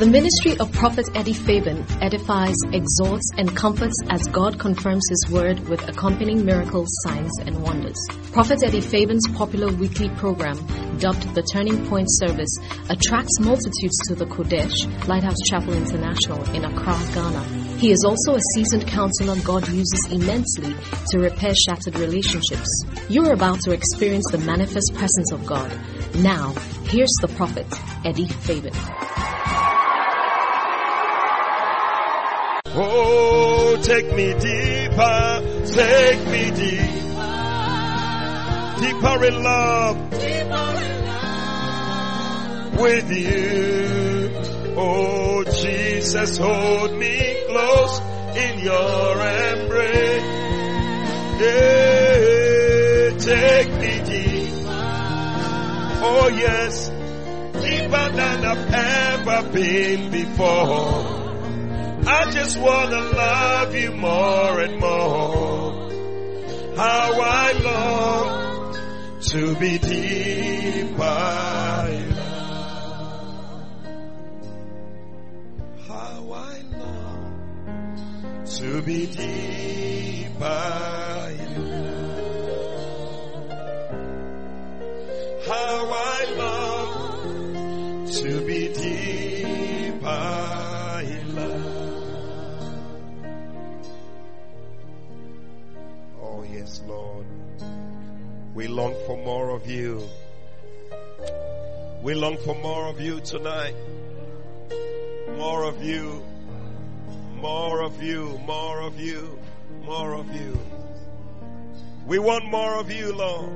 The ministry of Prophet Eddie Fabian edifies, exhorts, and comforts as God confirms His word with accompanying miracles, signs, and wonders. Prophet Eddie Fabian's popular weekly program, dubbed the Turning Point Service, attracts multitudes to the Kodesh Lighthouse Chapel International in Accra, Ghana. He is also a seasoned counselor God uses immensely to repair shattered relationships. You are about to experience the manifest presence of God. Now, here's the prophet, Eddie Fabian. Oh, take me deeper, take me deeper, deeper in love, with you. Oh, Jesus, hold me close in your embrace. Yeah, take me deeper. Oh, yes, deeper than I've ever been before. I just wanna love you more and more. How I long to be deeper. in love. How I long to be deeper. in love. How I long to be deeper. Lord. We long for more of you. We long for more of you tonight. More of you. More of you. More of you. More of you. We want more of you, Lord.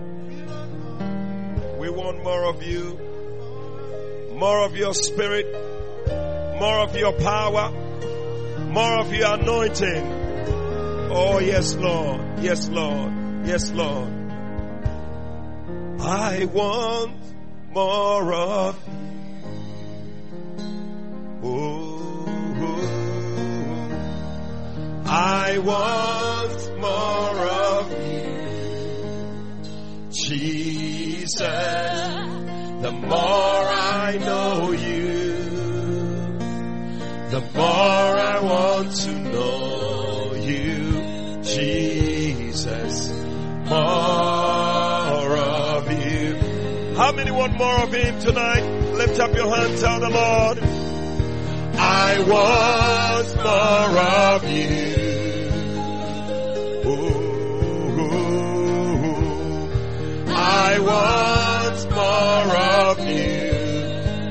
We want more of you. More of your spirit. More of your power. More of your anointing. Oh, yes, Lord. Yes, Lord. Yes, Lord. I want more of you. Oh, I want more of you. Jesus, the more I know you, the more I want to know More of you. How many want more of him tonight? Lift up your hand, tell the Lord. I want more of you. Ooh, I want more of you.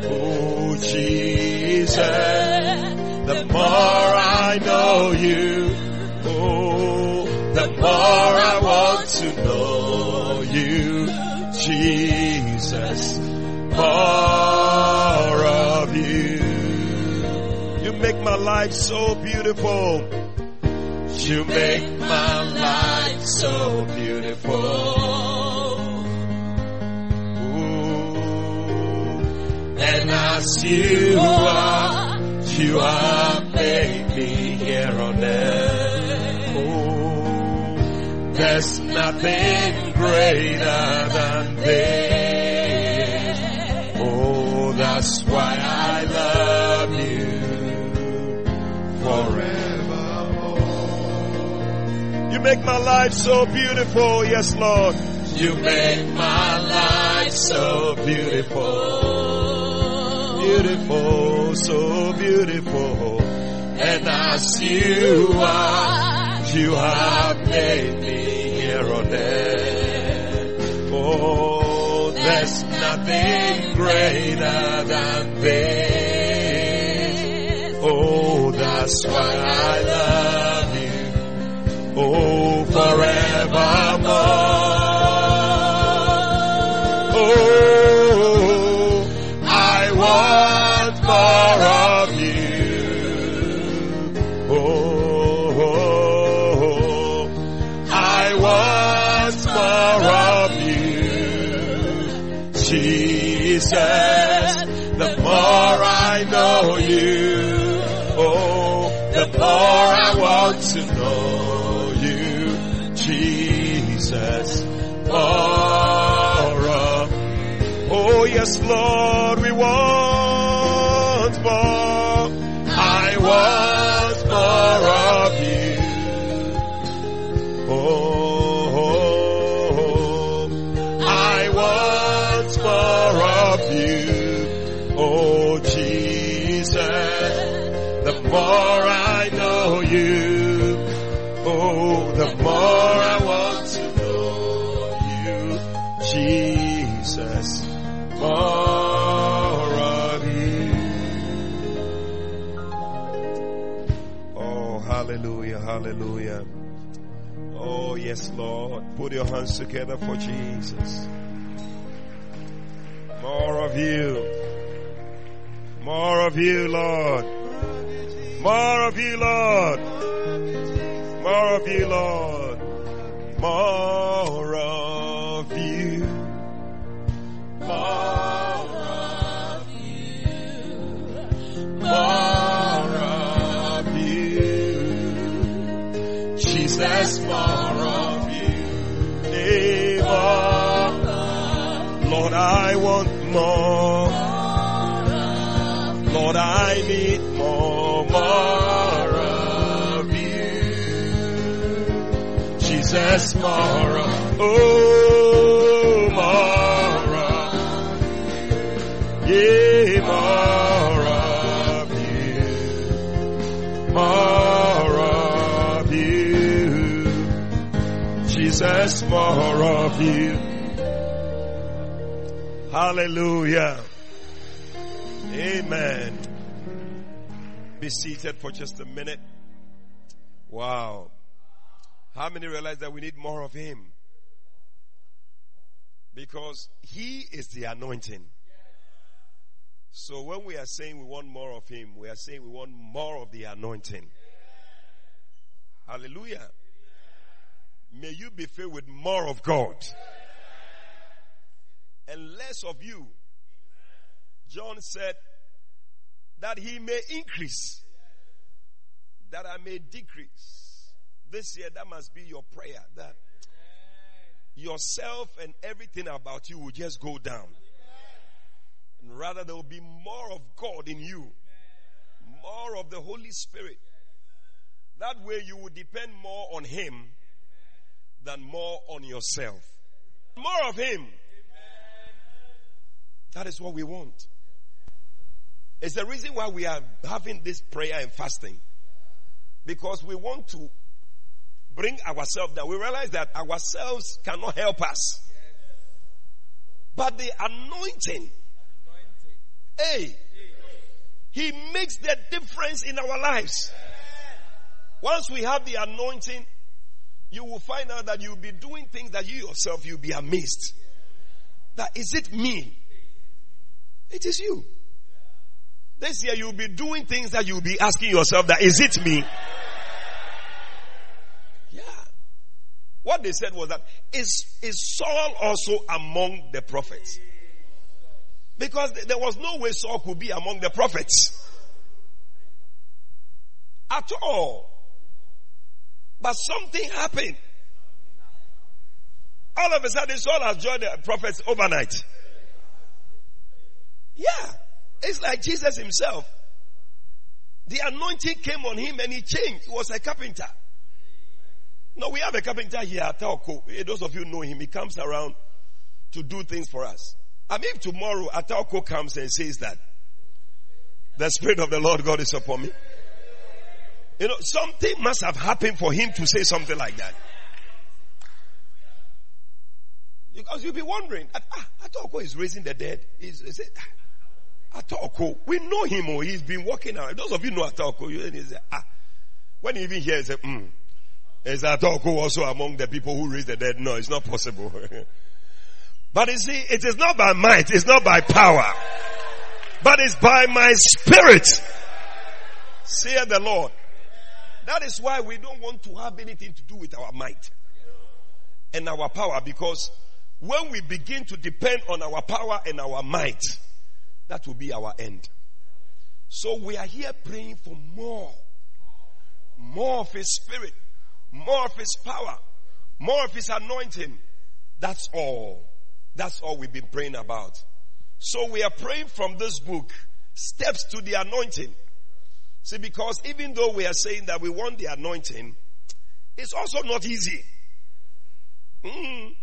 Oh, Jesus. The more I want to know you, Jesus. More of you. You make my life so beautiful. You make my life so beautiful. And as you are, you are me here on earth. There's nothing greater than this. Oh, that's why I love you forevermore. You make my life so beautiful, yes, Lord. You make my life so beautiful beautiful, so beautiful. And as you are, you have made me here on earth. Oh, there's nothing greater than this. Oh, that's why I love you. Oh, forevermore. Yes, Lord, we want more. I want more of you. Oh, oh, oh, I want more of you. Oh, Jesus, the more I know you, oh, the more I want to know you, Jesus, you. Oh, hallelujah, hallelujah. Oh, yes, Lord. Put your hands together for Jesus. More of you. More of you, Lord. More of you, Lord. More of you, Lord. More More of, oh, of, yeah, you, more of you. Jesus, of you. Hallelujah. Amen. Be seated for just a minute. Wow. How many realize that we need more of Him? Because He is the anointing. So when we are saying we want more of Him, we are saying we want more of the anointing. Hallelujah. May you be filled with more of God and less of you. John said that he may increase, that I may decrease. This year, that must be your prayer that yourself and everything about you will just go down. And rather, there will be more of God in you, more of the Holy Spirit. That way, you will depend more on Him than more on yourself. More of Him. That is what we want. It's the reason why we are having this prayer and fasting. Because we want to bring ourselves down. We realize that ourselves cannot help us. But the anointing, hey, he makes the difference in our lives. Once we have the anointing, you will find out that you'll be doing things that you yourself you'll be amazed. That is it me? It is you. This year you'll be doing things that you'll be asking yourself that is it me? What they said was that is, is Saul also among the prophets? Because there was no way Saul could be among the prophets. At all. But something happened. All of a sudden Saul has joined the prophets overnight. Yeah. It's like Jesus himself. The anointing came on him and he changed. He was a carpenter. No, we have a carpenter here at Ataoko. Those of you know him. He comes around to do things for us. I mean, if tomorrow Ataoko comes and says that the Spirit of the Lord God is upon me. You know, something must have happened for him to say something like that. Because you'll be wondering, ah, Ataoko is raising the dead. Is, is it? Ataoko, we know him. Oh, he's been walking out. Those of you know Ataoko. You say, ah, when you even hear, you say, hmm, is Ataoko also among the people who raise the dead? No, it's not possible. but you see, it is not by might, it's not by power, but it's by my spirit. Say the Lord. That is why we don't want to have anything to do with our might and our power because when we begin to depend on our power and our might, that will be our end. So we are here praying for more. More of His Spirit. More of His power. More of His anointing. That's all. That's all we've been praying about. So we are praying from this book, Steps to the Anointing. See, because even though we are saying that we want the anointing, it's also not easy. Mm.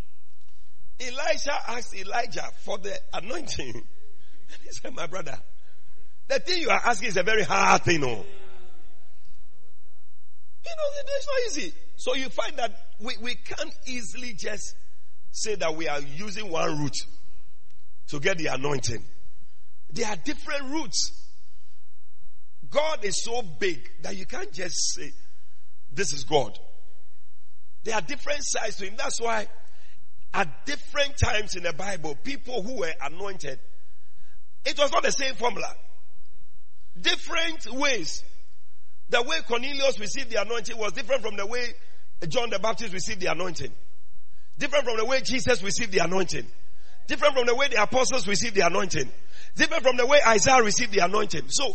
Elisha asked Elijah for the anointing. He said, My brother, the thing you are asking is a very hard thing, no? You know, it's not easy. So you find that we, we can't easily just say that we are using one route to get the anointing. There are different routes. God is so big that you can't just say, this is God. There are different sides to him. That's why at different times in the Bible, people who were anointed, it was not the same formula. Different ways. The way Cornelius received the anointing was different from the way John the Baptist received the anointing. Different from the way Jesus received the anointing. Different from the way the apostles received the anointing. Different from the way Isaiah received the anointing. So,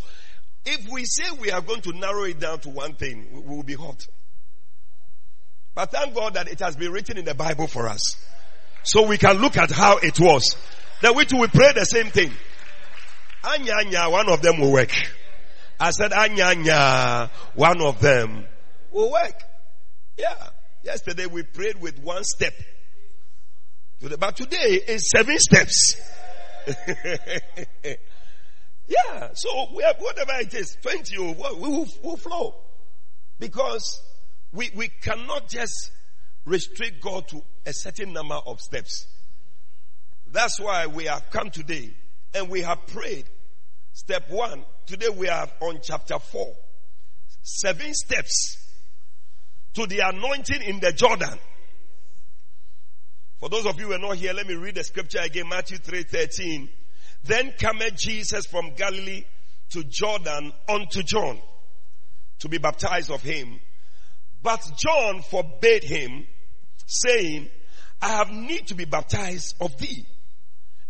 if we say we are going to narrow it down to one thing, we will be hot. But thank God that it has been written in the Bible for us. So we can look at how it was. Then we too will pray the same thing. Anya, anya, one of them will work. I said, ah, anya, anya, one of them will work. Yeah. Yesterday we prayed with one step. But today is seven steps. yeah. So we have, whatever it is, 20 or what, we will, will flow. Because we, we cannot just restrict God to a certain number of steps. That's why we have come today and we have prayed. Step one. Today we are on chapter four. Seven steps to the anointing in the Jordan. For those of you who are not here, let me read the scripture again. Matthew 3:13. Then cometh Jesus from Galilee to Jordan unto John to be baptized of him. But John forbade him, saying, I have need to be baptized of thee.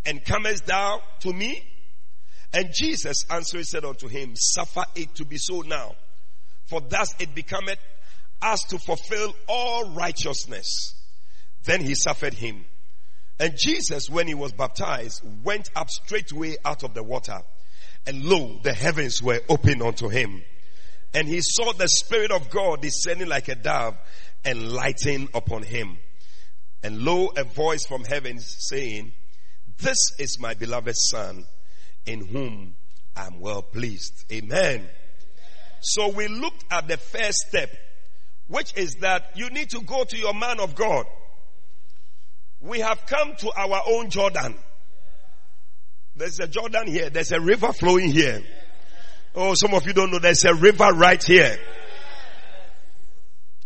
And comest thou to me? And Jesus answered said unto him, Suffer it to be so now. For thus it becometh us to fulfill all righteousness. Then he suffered him. And Jesus, when he was baptized, went up straightway out of the water. And lo, the heavens were opened unto him. And he saw the Spirit of God descending like a dove and lighting upon him. And lo, a voice from heaven saying, This is my beloved Son, in whom I am well pleased. Amen. So we looked at the first step, which is that you need to go to your man of God we have come to our own Jordan. There's a Jordan here. There's a river flowing here. Oh, some of you don't know there's a river right here.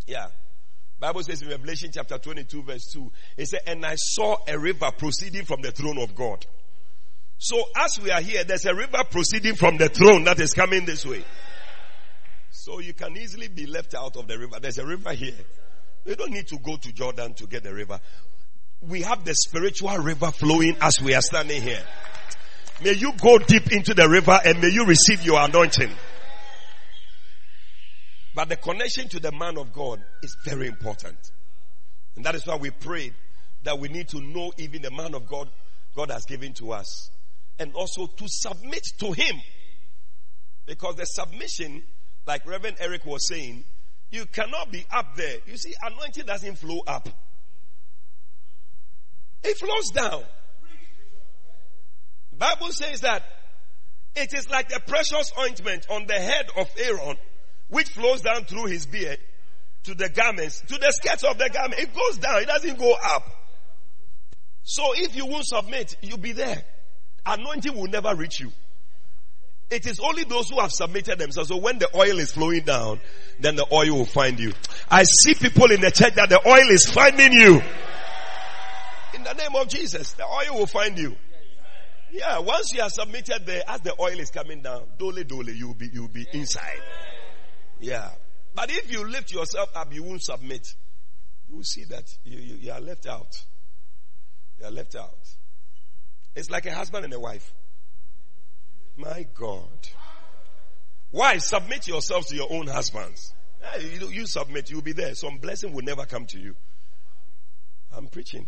Yeah. Bible says in Revelation chapter 22 verse 2, it said, and I saw a river proceeding from the throne of God. So as we are here, there's a river proceeding from the throne that is coming this way. So you can easily be left out of the river. There's a river here. You don't need to go to Jordan to get the river we have the spiritual river flowing as we are standing here. May you go deep into the river and may you receive your anointing. But the connection to the man of God is very important. And that is why we prayed that we need to know even the man of God God has given to us. And also to submit to him. Because the submission, like Reverend Eric was saying, you cannot be up there. You see, anointing doesn't flow up. It flows down. Bible says that it is like the precious ointment on the head of Aaron, which flows down through his beard to the garments, to the skirts of the garment. It goes down. It doesn't go up. So if you won't submit, you'll be there. Anointing will never reach you. It is only those who have submitted themselves. So when the oil is flowing down, then the oil will find you. I see people in the church that the oil is finding you. In the name of Jesus, the oil will find you. Yeah, once you are submitted there, as the oil is coming down, dole dole, you'll be, you'll be inside. Yeah. But if you lift yourself up, you won't submit. You will see that you, you, you are left out. You are left out. It's like a husband and a wife. My God. Why? Submit yourself to your own husbands. You, you submit, you'll be there. Some blessing will never come to you. I'm preaching.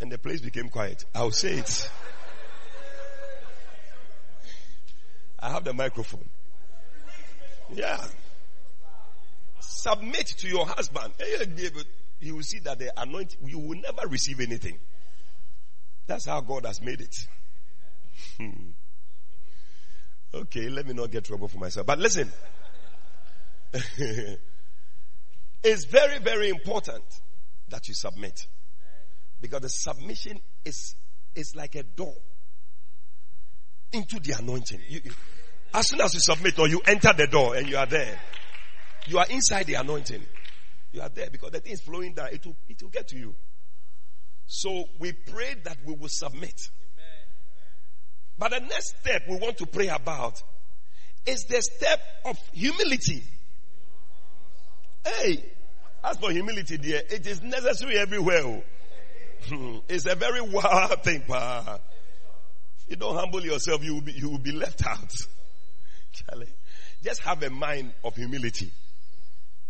And the place became quiet. I'll say it. I have the microphone. Yeah. Submit to your husband. You will see that the anointing, you will never receive anything. That's how God has made it. Hmm. okay, let me not get trouble for myself. But listen. it's very, very important that you submit. Because the submission is, is like a door into the anointing. You, as soon as you submit or you enter the door and you are there, you are inside the anointing. You are there because the thing is flowing down. It will, it will get to you. So we pray that we will submit. But the next step we want to pray about is the step of humility. Hey, as for humility, dear, it is necessary everywhere. Oh. it's a very wild thing, pa. If you don't humble yourself, you will be, you will be left out. Charlie, just have a mind of humility.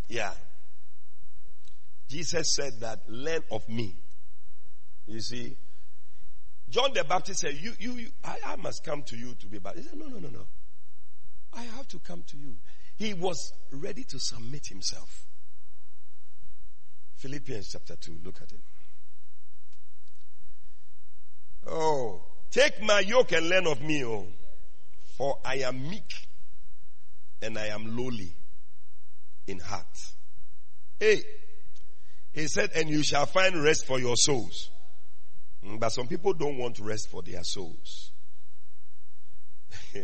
Yeah. Jesus said that, learn of me. You see, John the Baptist said, you, you, you I, I, must come to you to be baptized. He said, no, no, no, no. I have to come to you. He was ready to submit himself. Philippians chapter 2, look at it. Oh, take my yoke and learn of me, oh, for I am meek and I am lowly in heart. Hey, he said, and you shall find rest for your souls. Mm, but some people don't want rest for their souls.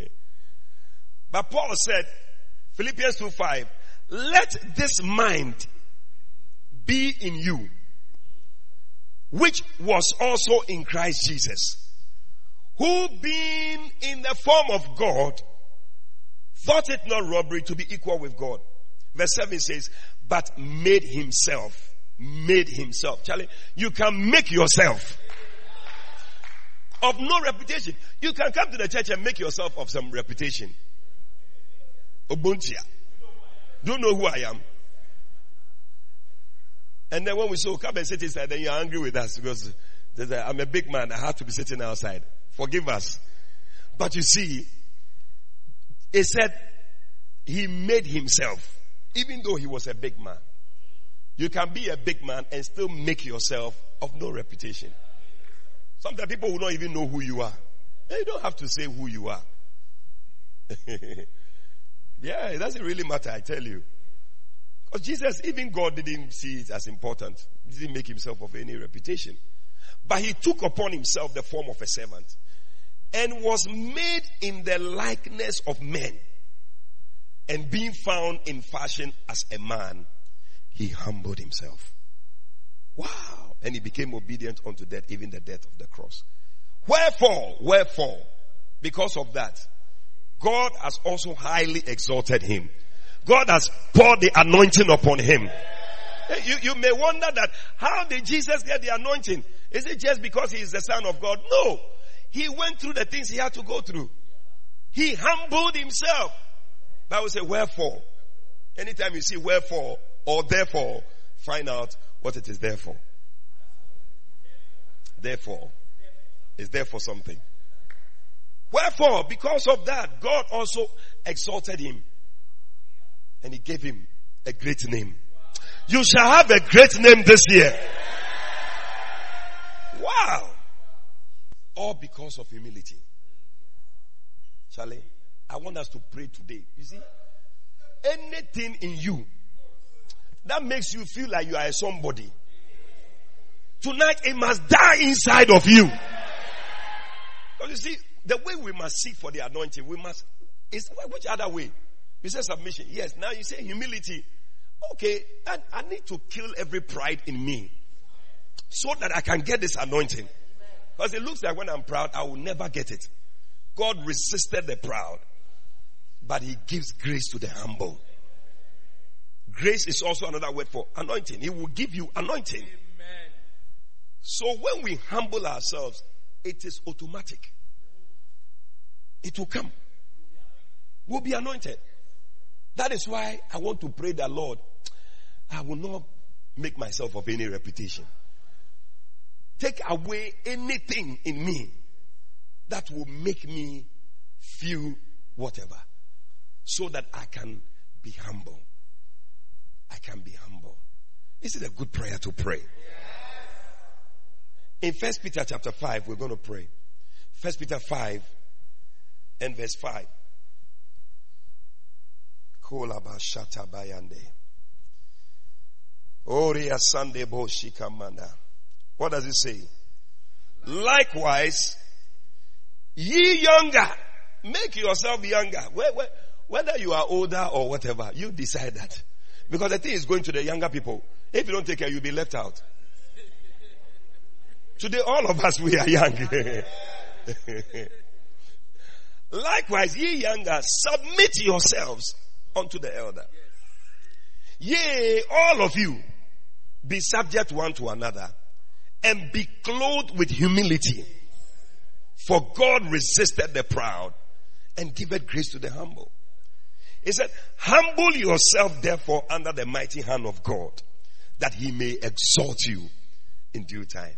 but Paul said, Philippians 2 5, let this mind be in you, which was also in Christ Jesus, who being in the form of God, thought it not robbery to be equal with God. Verse 7 says, but made himself. Made himself. Charlie, you can make yourself of no reputation. You can come to the church and make yourself of some reputation. Ubuntia. Don't know who I am. And then when we say, come and sit inside, then you're angry with us because I'm a big man. I have to be sitting outside. Forgive us. But you see, he said he made himself, even though he was a big man. You can be a big man and still make yourself of no reputation. Sometimes people will not even know who you are. You don't have to say who you are. yeah, it doesn't really matter, I tell you. Because Jesus, even God didn't see it as important. He didn't make himself of any reputation. But he took upon himself the form of a servant and was made in the likeness of men. And being found in fashion as a man, he humbled himself. Wow. And he became obedient unto death, even the death of the cross. Wherefore, wherefore, because of that, God has also highly exalted him. God has poured the anointing upon him. You, you may wonder that how did Jesus get the anointing? Is it just because he is the son of God? No. He went through the things he had to go through. He humbled himself. Bible say wherefore. Anytime you see wherefore or therefore, find out what it is there for. Therefore, is there for something. Wherefore, because of that, God also exalted him and he gave him a great name. You shall have a great name this year. Wow. All because of humility. Charlie, I want us to pray today. You see, anything in you that makes you feel like you are somebody, Tonight it must die inside of you. Because you see, the way we must seek for the anointing, we must, is which other way? You say submission. Yes. Now you say humility. Okay. And I need to kill every pride in me so that I can get this anointing. Because it looks like when I'm proud, I will never get it. God resisted the proud, but he gives grace to the humble. Grace is also another word for anointing. He will give you anointing. So when we humble ourselves, it is automatic. It will come. We'll be anointed. That is why I want to pray that Lord, I will not make myself of any reputation. Take away anything in me that will make me feel whatever, so that I can be humble. I can be humble. Is it a good prayer to pray? In First Peter chapter 5, we're going to pray. First Peter 5 and verse 5. What does it say? Likewise, ye younger, make yourself younger. Whether you are older or whatever, you decide that. Because the thing is going to the younger people. If you don't take care, you'll be left out. Today, all of us, we are young. Likewise, ye younger, submit yourselves unto the elder. Yea, all of you, be subject one to another and be clothed with humility. For God resisted the proud and giveth grace to the humble. He said, humble yourself therefore under the mighty hand of God that he may exalt you in due time.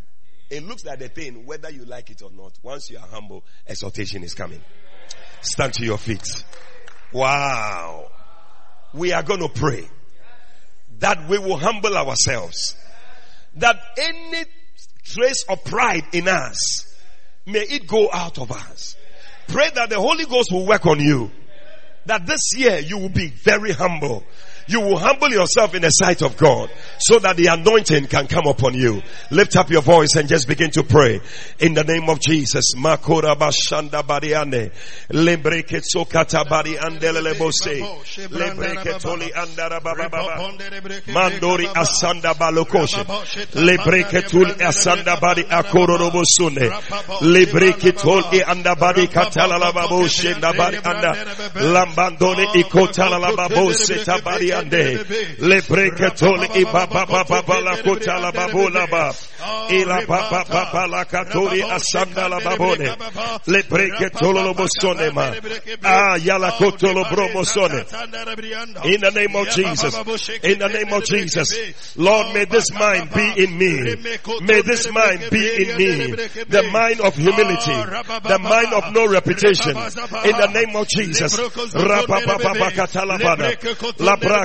It looks like the thing, whether you like it or not. Once you are humble, exhortation is coming. Stand to your feet. Wow. We are going to pray that we will humble ourselves. That any trace of pride in us, may it go out of us. Pray that the Holy Ghost will work on you. That this year you will be very humble you will humble yourself in the sight of God so that the anointing can come upon you. Lift up your voice and just begin to pray in the name of Jesus. Lambandone ikotala tabari ande le prekatol iba ba ba ba ba la kota la babola ba ila ba ba ba ba la katori asanda la babone le prekatol lo bosone ma ah yala koto lo bromosone in the name of Jesus in the name of Jesus Lord may this mind be in me may this mind be in me the mind of humility the mind of no reputation in the name of Jesus la katala la babu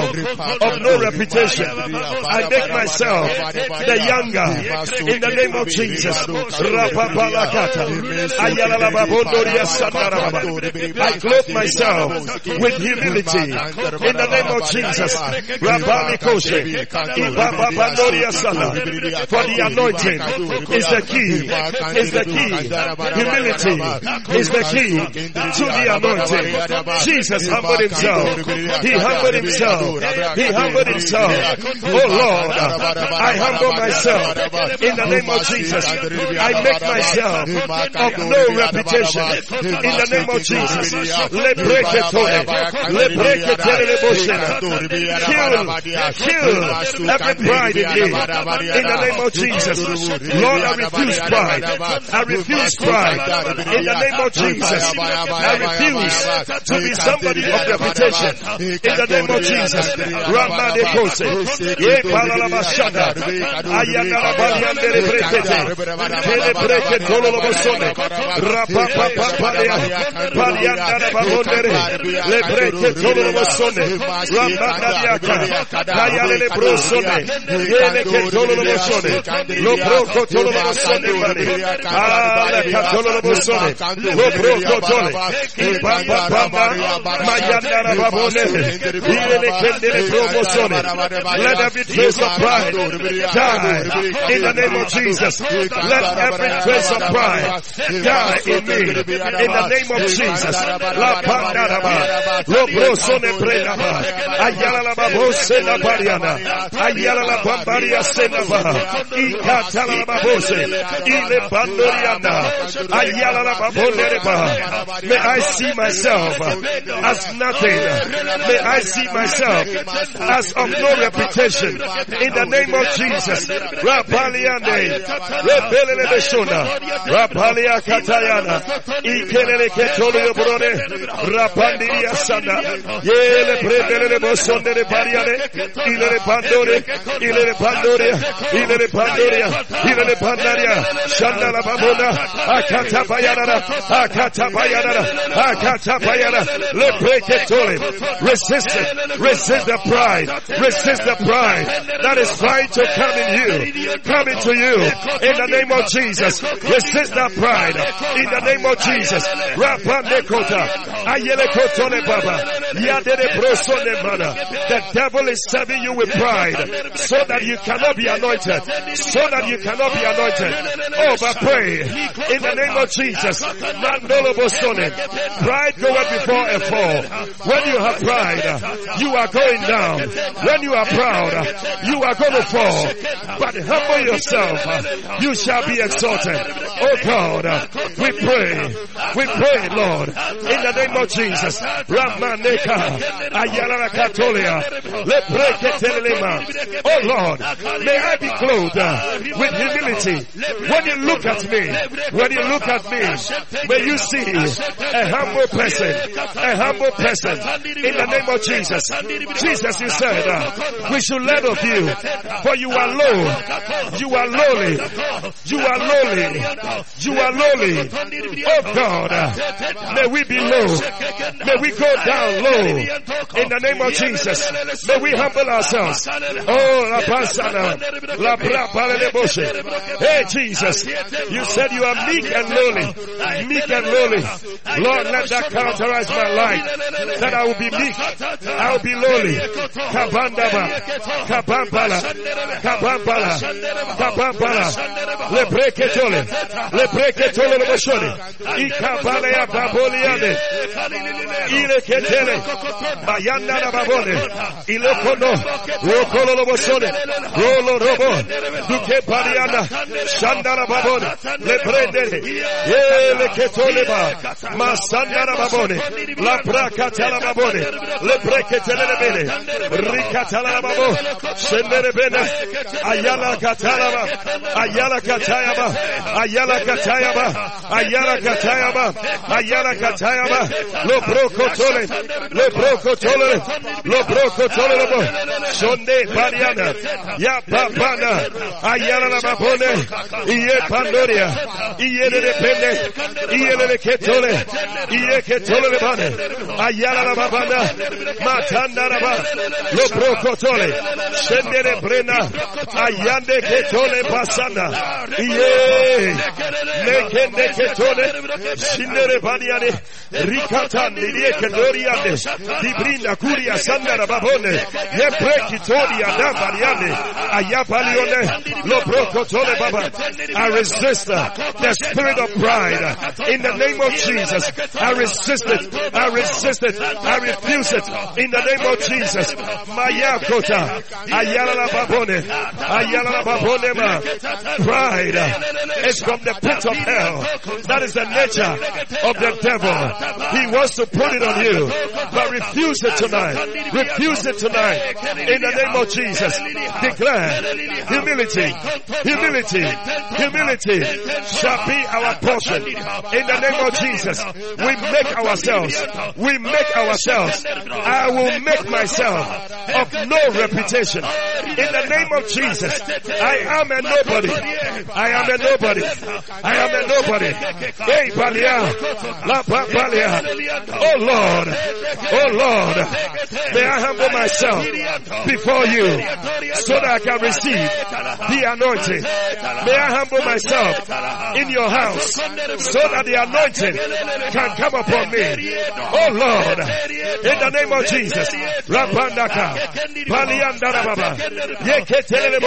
myself of no reputation. I make myself the younger in the name of Jesus. I clothe myself with humility in the name of Jesus. For the anointing is the key, is the key. Humility is the key to the anointing. Jesus humbled himself. He humbled himself. He humbled himself. Oh Lord, I humble myself in the name of Jesus. I make myself of no reputation in the name of Jesus. Let break it Let break it Kill, kill every pride in me in the name of Jesus. Lord, I refuse pride. I refuse pride in the name of Jesus. I refuse to be somebody of reputation in the name of Jesus. Ramade Kose, Ye Palalabashada, Ayana Baliandere Brekete, Tele Breket Tolobosone, Rapa Papa Palia, Palianda Babondere, Le Breket Tolobosone, Ramadiaka, Kayale Brosone, Yele Ketolobosone, Lo Broco Tolobosone Mani, Ala Katolobosone, Lo Broco Tole, Papa Papa, Mayandara babone. Ile kendele promosone. Let every trace of pride die in the name of Jesus. Let every trace of pride die in me in the name of Jesus. La pandaraba. Lo brosone prenaba. Ayala la babose la pariana. Ayala la bambaria senaba. Ikatala la babose. Ile bandoriana. Ayala la babonereba. May I see myself as nothing. May I see myself as of no reputation. In the name of Jesus. Rapaliande. Rebelele beshona. Rapalia katayana. Ikelele ketolo brone. Rapandiria sana. Yele bosonde de pariane. Pandore. Pandoria. Pandaria. Shanda la babona. Akata bayana. Akata bayana. Akata bayana. Le preketole. Resist it. Resist the pride. Resist the pride that is trying to come in you. Come into you. In the name of Jesus. Resist that pride. In the name of Jesus. Rapandekota. Ayele kotone baba. The devil is serving you with pride so that you cannot be anointed. So that you cannot be anointed. Oh, but pray in the name of Jesus. Pride goeth before a fall. When you have pride, you are going down. When you are proud, you are going to fall. But humble yourself. You shall be exalted. Oh God, we pray. We pray, Lord, in the name of Jesus. Ramaneka. Ayala Katolia. Oh Lord, may I be clothed with humility. When you look at me, when you look at me, may you see a humble person, a humble person in the name of Jesus. Jesus, you said, uh, we should learn of you, for you are low, you are lowly, you are lowly, you are lowly. Oh God, uh, may we be low, may we go down low in the name of Jesus. May we humble ourselves. Oh, la pasana, la brapa Hey Jesus, you said you are meek and lowly, meek and lowly. Lord, let that characterize my life. That I will be meek, I will be lowly. Kabandaba, kabambala, kabambala, kabambala. Le breketole, le breketole le boshone. Ikabale ya baboliane. Ile ketele, bayanda na babone. Ile kono, rokolo lo boshone. Rolo robo, duke pariana. Shanda na babone. Le prendele. Ele ketole ba. Masanda na babone. La prakatala babone. Le breketele le بابو ریکا چلا بابو سندر بین ایالا کا چلا با ایالا کا چایا با ایالا کا چایا با ایالا کا چایا با ایالا کا چایا با لو برو کو چولے لو برو کو چولے لو برو کو چولے بابو سندے باریانا یا بابانا ایالا بابو نے یہ پاندوریا یہ نے پینے یہ نے کھے چولے یہ کھے چولے بانے ایالا بابانا ما چاندہ brena. Ayande ketole. Iye. Nekende ketole. Kuria sandara babone. Ye. Ayapalione. Baba. I resist the spirit of pride. In the name of Jesus. I resist it. I resist it. I refuse it. In the name of Jesus. Maya kota. Ayala la babone. Ayala la babone. Pride is from the pit of hell. That is the nature of the devil. He wants to put it on you. But refuse it tonight. Refuse it tonight. In the name of Jesus. Declare humility. Humility. Humility shall be our portion. In the name of Jesus. We make ourselves. We make ourselves. I will make myself of no reputation. In the name of Jesus. I am a nobody. I am a nobody. I am a nobody. Hey, Balia. La Balia. Oh Lord. Oh Lord. May I humble myself before you so that I can receive the anointing. May I humble myself in your house so that the anointing can come upon me. Oh Lord. In the name of Jesus. یہ چلونے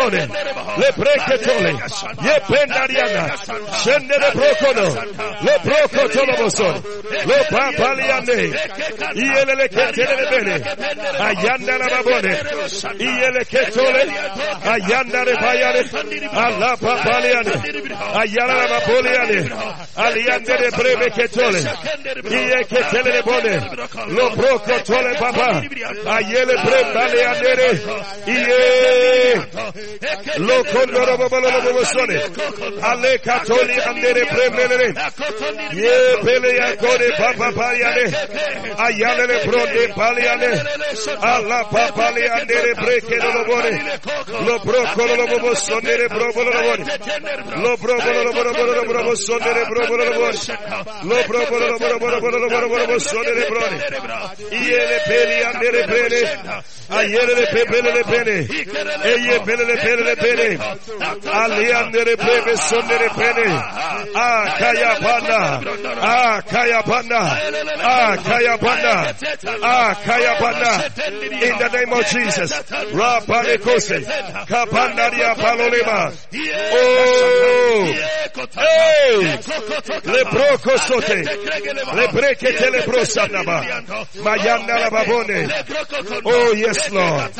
لو بو چولہے بابا لوکھنڈ brene. Ayere le pepele le pene. Eye pele le pele le pene. Ali andere brebe sonne re pene. Ah kaya panda. Ah kaya panda. Ah kaya panda. Ah kaya panda. In the name of Jesus. Rapale kose. Kapanda dia palolema. Oh. Hey. Le broko sote. Le breke tele brosanaba. Mayanda la babone. Oh yes Lord.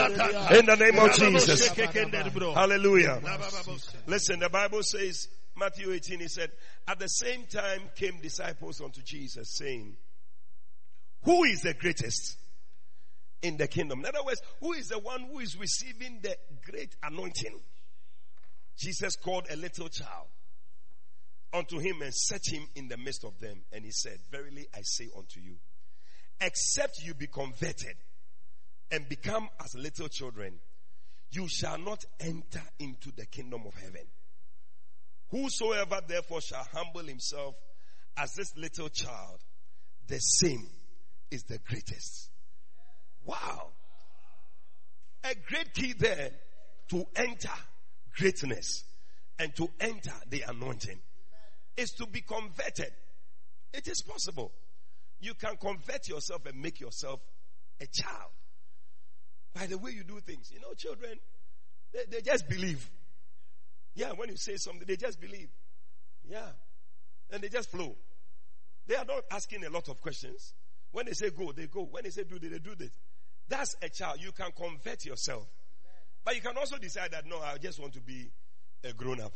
In the name of Jesus. Hallelujah. Listen, the Bible says, Matthew 18, he said, at the same time came disciples unto Jesus saying, who is the greatest in the kingdom? In other words, who is the one who is receiving the great anointing? Jesus called a little child unto him and set him in the midst of them. And he said, Verily I say unto you, except you be converted and become as little children, you shall not enter into the kingdom of heaven. Whosoever therefore shall humble himself as this little child, the same is the greatest. Wow. A great key there to enter greatness and to enter the anointing is to be converted. It is possible. You can convert yourself and make yourself a child by the way you do things. You know, children, they, they just believe. Yeah, when you say something, they just believe. Yeah. And they just flow. They are not asking a lot of questions. When they say go, they go. When they say do, they, they do this. That's a child. You can convert yourself. But you can also decide that no, I just want to be a grown up.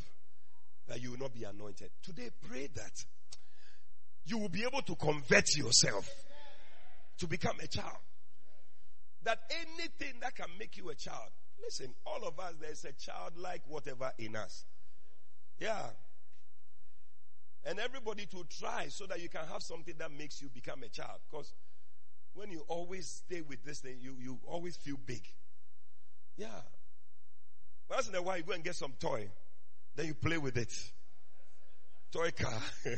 That you will not be anointed. Today, pray that you will be able to convert yourself to become a child. That anything that can make you a child, listen, all of us, there's a childlike whatever in us. Yeah. And everybody to try so that you can have something that makes you become a child. Because when you always stay with this thing, you, you always feel big. Yeah. Once in a while, you go and get some toy. Then you play with it. Toy car.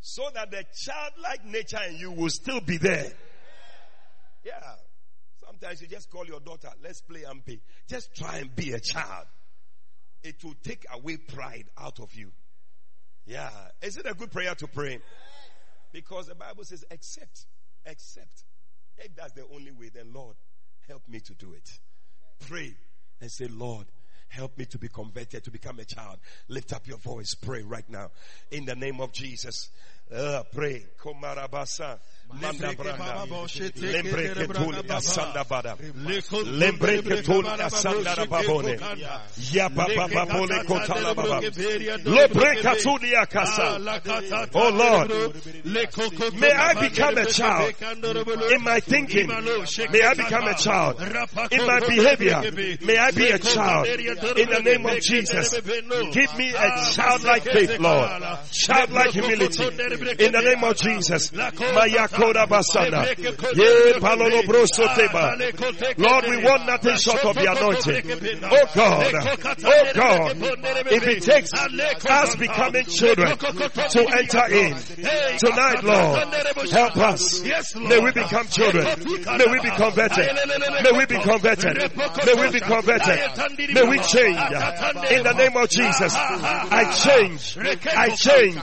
so that the childlike nature in you will still be there. Yeah. Sometimes you just call your daughter, let's play and pay. Just try and be a child. It will take away pride out of you. Yeah. Is it a good prayer to pray? Because the Bible says, accept, accept. If that's the only way, then Lord, help me to do it. Pray and say, Lord, help me to be converted, to become a child. Lift up your voice. Pray right now. In the name of Jesus. Uh, pray. Komarabasa. Manda branda. Lembre ke tuli asanda bada. Lembre ke tuli asanda babone. Ya baba babole kotala baba. Lobre katuli. Oh Lord, may I become a child in my thinking. May I become a child in my behavior. May I be a child in the name of Jesus. Give me a childlike faith, Lord. Childlike humility. In the name of Jesus. Lord, we want nothing short of the anointing. Oh God. Oh God. If it takes us becoming children to enter in. Tonight, Lord, help us. May we become children. May we be converted. May we be converted. May we be converted. May we change. In the name of Jesus. I change. I change.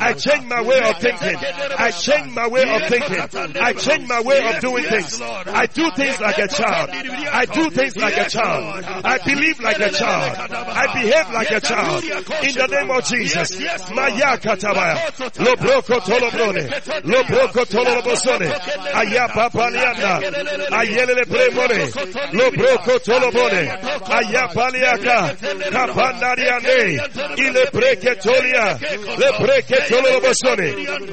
I change my way of thinking. I change my way of thinking. I change my way of doing things. I do things like a child. I do things like a child. I believe like a child. I behave like a child. In the name of Jesus. Maya katabaya. Lo tolobrone. Lo tolobosone. Aya papaliana. Ayele premone. Lo tolobone. Aya paliaka. Kapandariane. Ile breke tolia. Le breke tolobosone.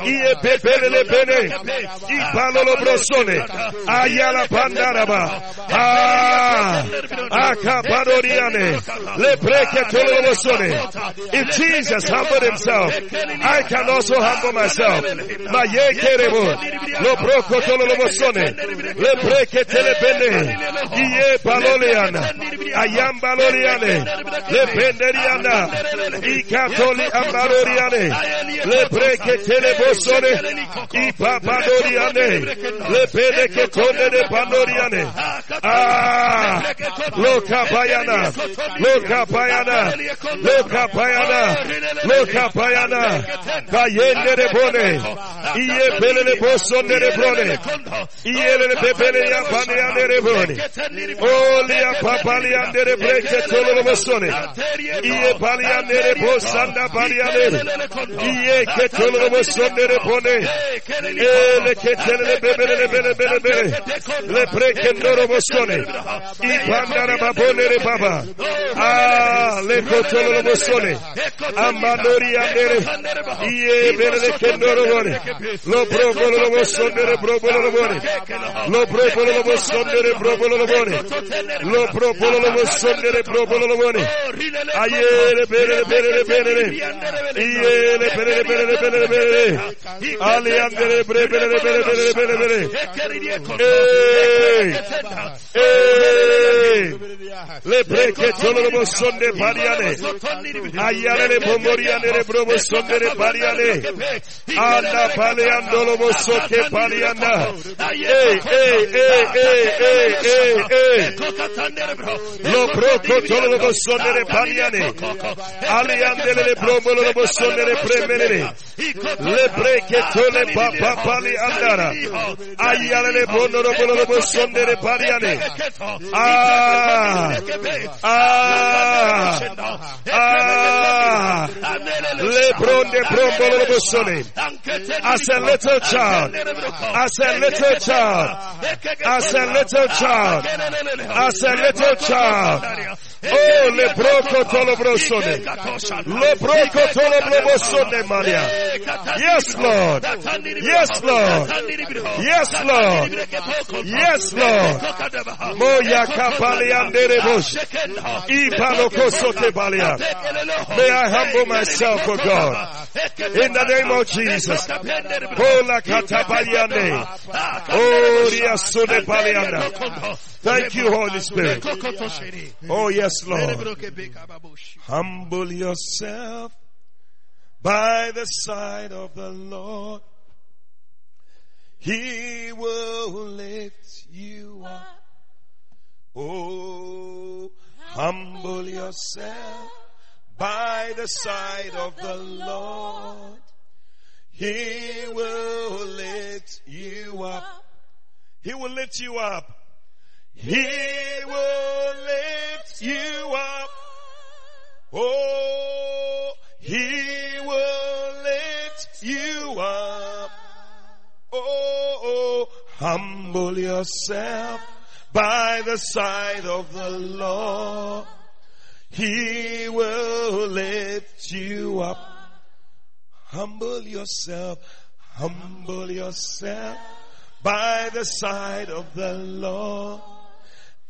Ie pepele le bene. I palolo brosone. Ayala pandaraba. Ah. Akapadoriane. Le breke tolobosone. If Jesus humbled himself, I can also humble myself. Maye kerebo. Lo broko tolobosone. Le breke telebene. Iye paloliana. Ayam baloriane. Le penderiana. Ikatoli ambaroriane. Le breke telebosone. Ipapadoriane. Le pede che tonne de pandoriane. Ah. Lo kapayana. Lo kapayana. Lo kapayana. Lo kapayana. Kayende de bone. Iye pele de bosone de bone. Iye le pepele ya paniane de bone. Olia papaliande de breke tolo de bosone. Iye paliande de bosanda paliane. Iye ke tolo de bosone de bone. Ele ke tele de bebele de bele bele bele. Le breke noro bosone. I pandara babone de baba. Ah, le kotolo de bosone. Amanori andere. Iye bele de ke noro bone. Lo probolo de bosone de probolo de bone. Lo probolo de bosone de probolo de bone. Lo probolo de bosone de probolo de bone. Aye le bele bele de bele. Iye le bele bele bele bele. Ali andere bre bele bele bele bele bele. Hey! Hey! Le breke tolo le bosonde pariane. Ayale le bomboriane le brobo sonde le pariane. Anda paleando lo bosoke parianda. Hey, hey, hey, hey, hey, hey, hey. Lo broco tolo le bosonde le pariane. Aliande le brobo le bosonde le premene. Le breke tole papa pali andara. Ayale le bono lo bono lo bosonde le pariane. Ah! Ah! Ah! Bosone. As a little child. As a little child. As a little child. As a little child. Oh, le broco tolo brosone. Le broco tolo brosone, Maria. Yes, Lord. Yes, Lord. Yes, Lord. Yes, Lord. Moya kapali May I humble myself, for God. In the name of Jesus. Thank you, Holy Spirit. Oh, yes, Lord. Humble yourself by the side of the Lord. He will lift you up. Oh, humble yourself by the side of the Lord. He will lift you up. He will lift you up. He will lift you up. Oh, He will lift you up. Oh, oh humble yourself by the side of the Lord. He will lift you up. Humble yourself, humble yourself by the side of the Lord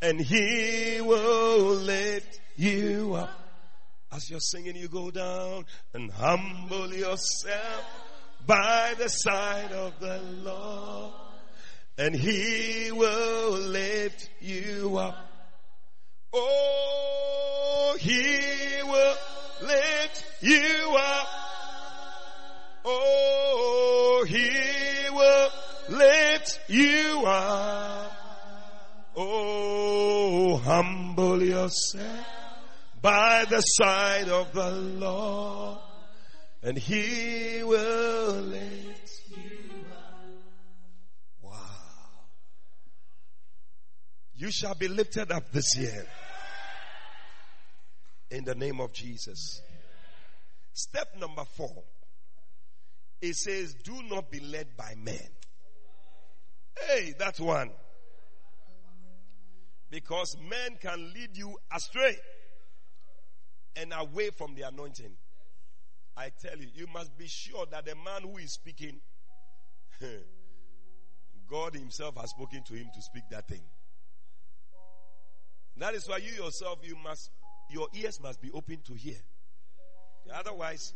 and he will lift you up. As you're singing, you go down and humble yourself by the side of the Lord, and He will lift you up. Oh, He will lift you up. Oh, He will lift you up. Oh, humble yourself by the side of the Lord and he will lift You shall be lifted up this year. In the name of Jesus. Step number four. It says, do not be led by men. Hey, that's one. Because men can lead you astray and away from the anointing. I tell you, you must be sure that the man who is speaking, God Himself has spoken to him to speak that thing. That is why you yourself, you must, your ears must be open to hear. Otherwise,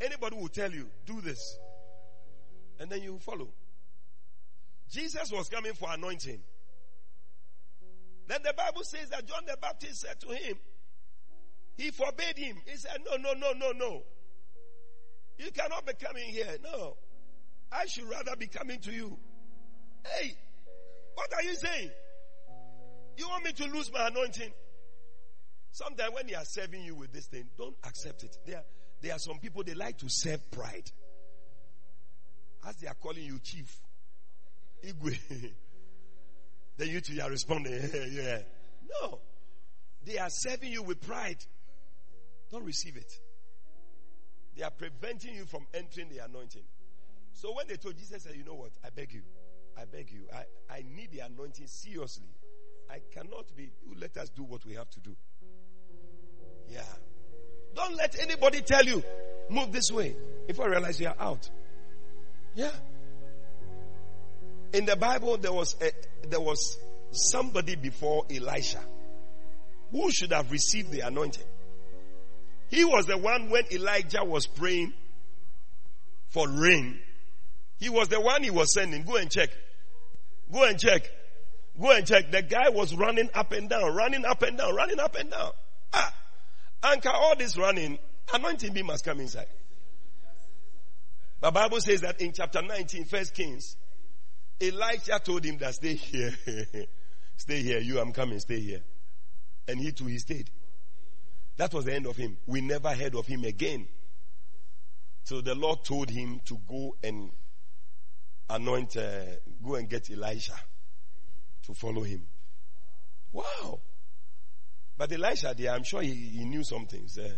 anybody will tell you, do this. And then you follow. Jesus was coming for anointing. Then the Bible says that John the Baptist said to him, he forbade him. He said, No, no, no, no, no. You cannot be coming here. No. I should rather be coming to you. Hey, what are you saying? You want me to lose my anointing? Sometimes when they are serving you with this thing, don't accept it. There, there are some people they like to serve pride. As they are calling you chief. Igwe. then you two are responding. yeah. No. They are serving you with pride. Don't receive it. They are preventing you from entering the anointing. So when they told Jesus, said, you know what? I beg you. I beg you. I, I need the anointing seriously. I cannot be. Let us do what we have to do. Yeah. Don't let anybody tell you, move this way. If I realize you are out. Yeah. In the Bible, there was a, there was somebody before Elisha who should have received the anointing. He was the one when Elijah was praying for rain. He was the one he was sending. Go and check. Go and check. Go and check. The guy was running up and down, running up and down, running up and down. Ah, anchor all this running, anointing be must come inside. The Bible says that in chapter 19, first Kings, Elijah told him that stay here. stay here. You, I'm coming, stay here. And he too, he stayed. That was the end of him. We never heard of him again. So the Lord told him to go and anoint, uh, go and get Elisha to follow him. Wow. But Elisha, there, I'm sure he, he knew some things. Uh,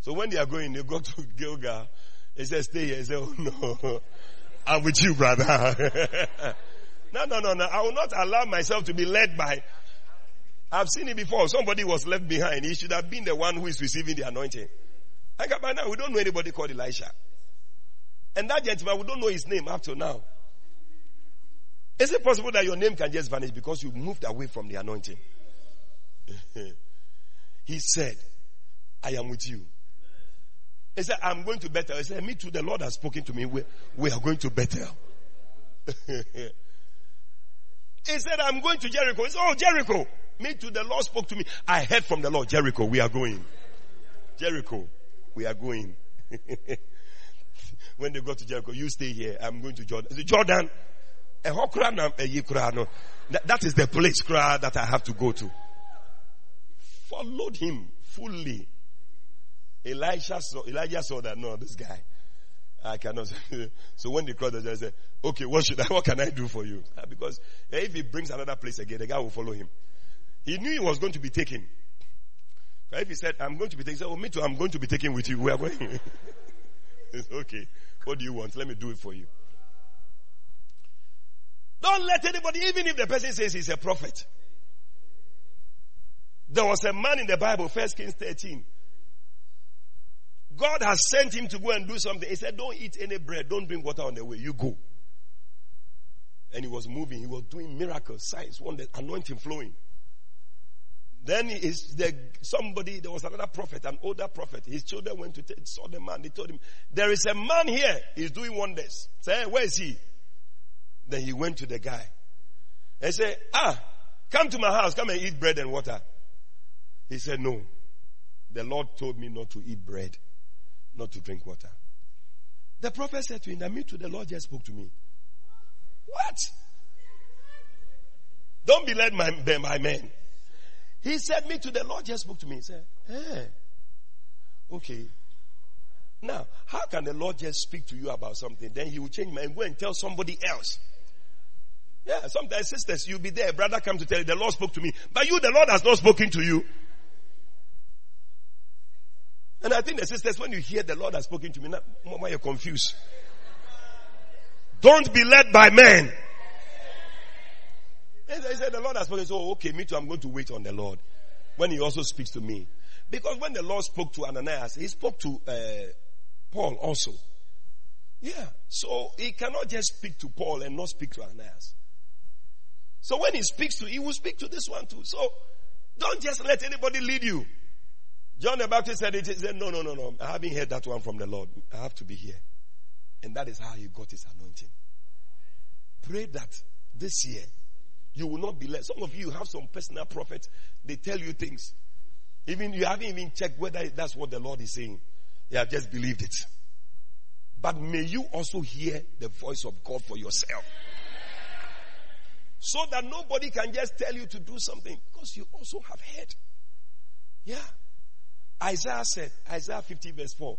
so when they are going, they go to Gilgal. He says, stay here. He said, oh no, I'm with you, brother. no, no, no, no. I will not allow myself to be led by I've seen it before. Somebody was left behind. He should have been the one who is receiving the anointing. And by now, we don't know anybody called Elisha. And that gentleman, we don't know his name up to now. Is it possible that your name can just vanish because you moved away from the anointing? he said, I am with you. He said, I'm going to Bethel. He said, Me too, the Lord has spoken to me. We, we are going to Bethel. he said, I'm going to Jericho. He said, Oh, Jericho. Me too, the Lord spoke to me. I heard from the Lord, Jericho, we are going. Jericho, we are going. when they got to Jericho, you stay here. I'm going to Jordan. Jordan? That is the place that I have to go to. Followed him fully. Elijah saw, Elijah saw that, no, this guy, I cannot. so when they crossed the said, okay, what should I, what can I do for you? Ah, because if he brings another place again, the guy will follow him. He knew he was going to be taken. If he said, I'm going to be taken, he said, Oh, me too, I'm going to be taken with you. We are going. okay. What do you want? Let me do it for you. Don't let anybody, even if the person says he's a prophet. There was a man in the Bible, First Kings 13. God has sent him to go and do something. He said, Don't eat any bread, don't drink water on the way. You go. And he was moving, he was doing miracles, signs, wonders, anointing flowing. Then is the somebody, there was another prophet, an older prophet. His children went to t- saw the man. They told him, there is a man here. He's doing wonders. Say, where is he? Then he went to the guy and said, ah, come to my house. Come and eat bread and water. He said, no. The Lord told me not to eat bread, not to drink water. The prophet said to him, that me to the Lord just spoke to me. What? Don't be led by, by men. He said, Me to the Lord just spoke to me. He said, Hey, okay. Now, how can the Lord just speak to you about something? Then he will change my and go and tell somebody else. Yeah, sometimes sisters, you'll be there, brother come to tell you, the Lord spoke to me. But you, the Lord has not spoken to you. And I think the sisters, when you hear the Lord has spoken to me, now, why you're confused. Don't be led by men. He said, The Lord has spoken. So, okay, me too, I'm going to wait on the Lord when he also speaks to me. Because when the Lord spoke to Ananias, he spoke to uh, Paul also. Yeah. So he cannot just speak to Paul and not speak to Ananias. So when he speaks to, he will speak to this one too. So don't just let anybody lead you. John the Baptist said it. He said, No, no, no, no. I haven't heard that one from the Lord. I have to be here. And that is how he got his anointing. Pray that this year you will not be led. Some of you have some personal prophets. They tell you things. Even you haven't even checked whether that's what the Lord is saying. You have just believed it. But may you also hear the voice of God for yourself. So that nobody can just tell you to do something. Because you also have heard. Yeah. Isaiah said, Isaiah 50 verse 4.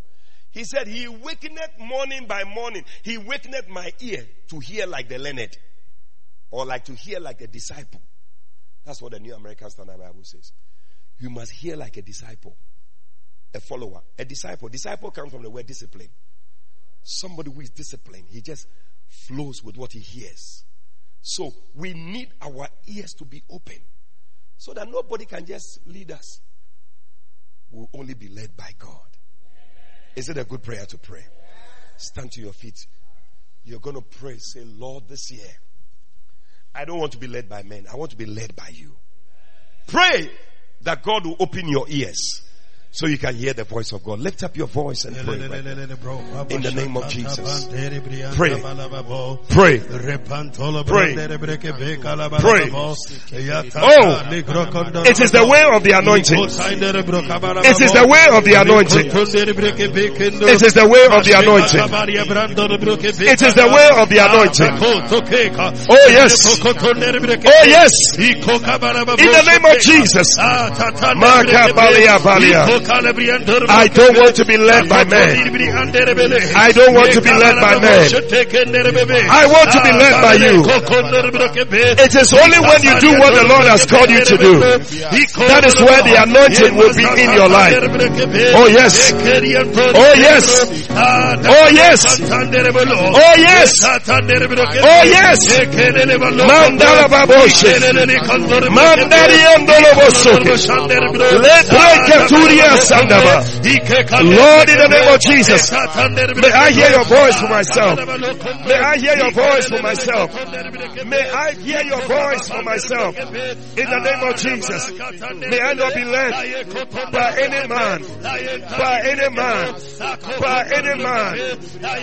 He said, He wakeneth morning by morning. He wakeneth my ear to hear like the learned. Or like to hear like a disciple. That's what the New American Standard Bible says. You must hear like a disciple, a follower. A disciple. Disciple comes from the word discipline. Somebody who is disciplined, he just flows with what he hears. So we need our ears to be open so that nobody can just lead us. We'll only be led by God. Is it a good prayer to pray? Stand to your feet. You're going to pray. Say, Lord, this year, I don't want to be led by men. I want to be led by you. Pray that God will open your ears so you can hear the voice of God. Lift up your voice and pray. Right in the name of Jesus. Pray. Pray. Pray. Pray. Oh, it is the way of the anointing. It is the way of the anointing. It is the way of the anointing. It is the way of the anointing. Oh yes. Oh yes. In the name of Jesus. I don't want to be led by men. I don't want to be led by men. I want to be led by you. It is only when you do what the Lord has called you to do. That is where the anointing will be in your life. Oh yes. Oh yes. Oh yes. Oh yes. Oh yes. Mandala baboshe. Mandari andolo bosoke. Letre Lord, in the name of Jesus, may I hear your voice for myself. May I hear your voice for myself. May I hear your voice for myself. In the name of Jesus, may I not be led by any man, by any man, by any man.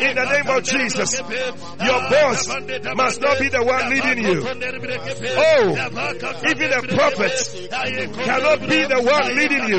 In the name of Jesus, your boss must not be the one leading you. Oh, even the prophets cannot be the one leading you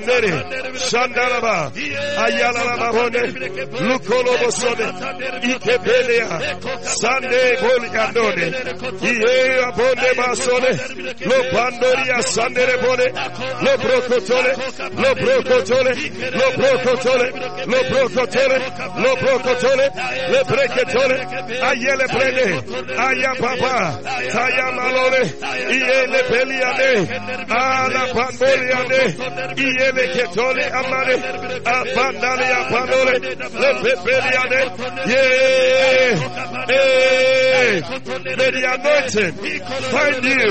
Yendere, Shandaraba, Ayala Babone, Lukolo Bosone, Ikebelea, Sande Boliandone, Iye Abone Basone, Lo Pandoria Sandere Bone, Lo Brocotole, Lo Brocotole, Lo Brocotole, Lo Brocotole, Lo Brocotole, Le Brecetole, Ayele Brene, Aya Papa, Taya Malore, Iye Le Peliane, Ala Pandoliane, Iye Le Ketole Amare, Apandale Apandole, Le Pepeliane, yeah, may the anointing find you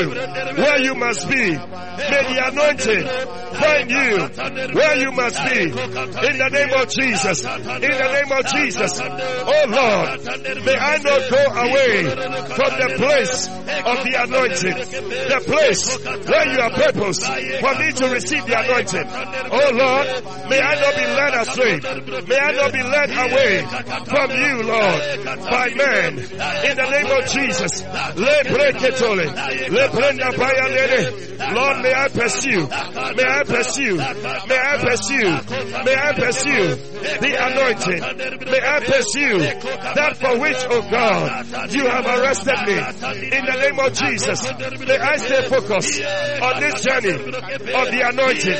where you must be. May the anointing find you where you must be. In the name of Jesus. In the name of Jesus. Oh Lord, may I not go away from the place of the anointing. The place where you are purposed for me to receive the anointing. Oh Lord, may I not be led astray. May I not be led away from you, Lord, by men. In the name of Jesus. Lord, may I pursue. May I pursue. May I pursue. May I pursue the anointing. May I pursue that for which, oh God, you have arrested me. In the name of Jesus, may I stay focused on this journey of the anointing.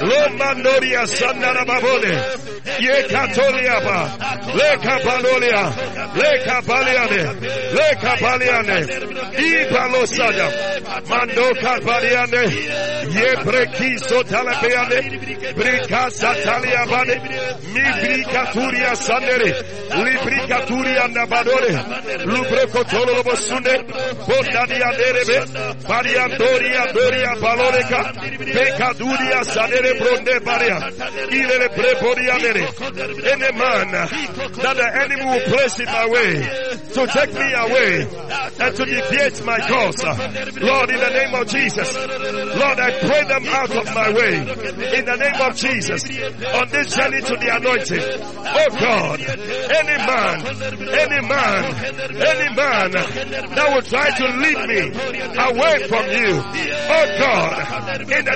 لو مان ڈوریا سو لیا با لکھا پالو لیا رکھا پالیا نے ریکھا پالیا نے کی یہ سوچا لکھا نے میبری کا سوریا سانے میپری کا توریا نہ بالورے لوپرے کو چھوڑو وہ سونے کو pekaduria sanere bronde any man that the enemy will place in my way to take me away and to deviate my course. Lord, in the name of Jesus, Lord, I pray them out of my way. In the name of Jesus, on this journey to the anointing, oh God, any man, any man, any man that will try to lead me away from you, oh God, in the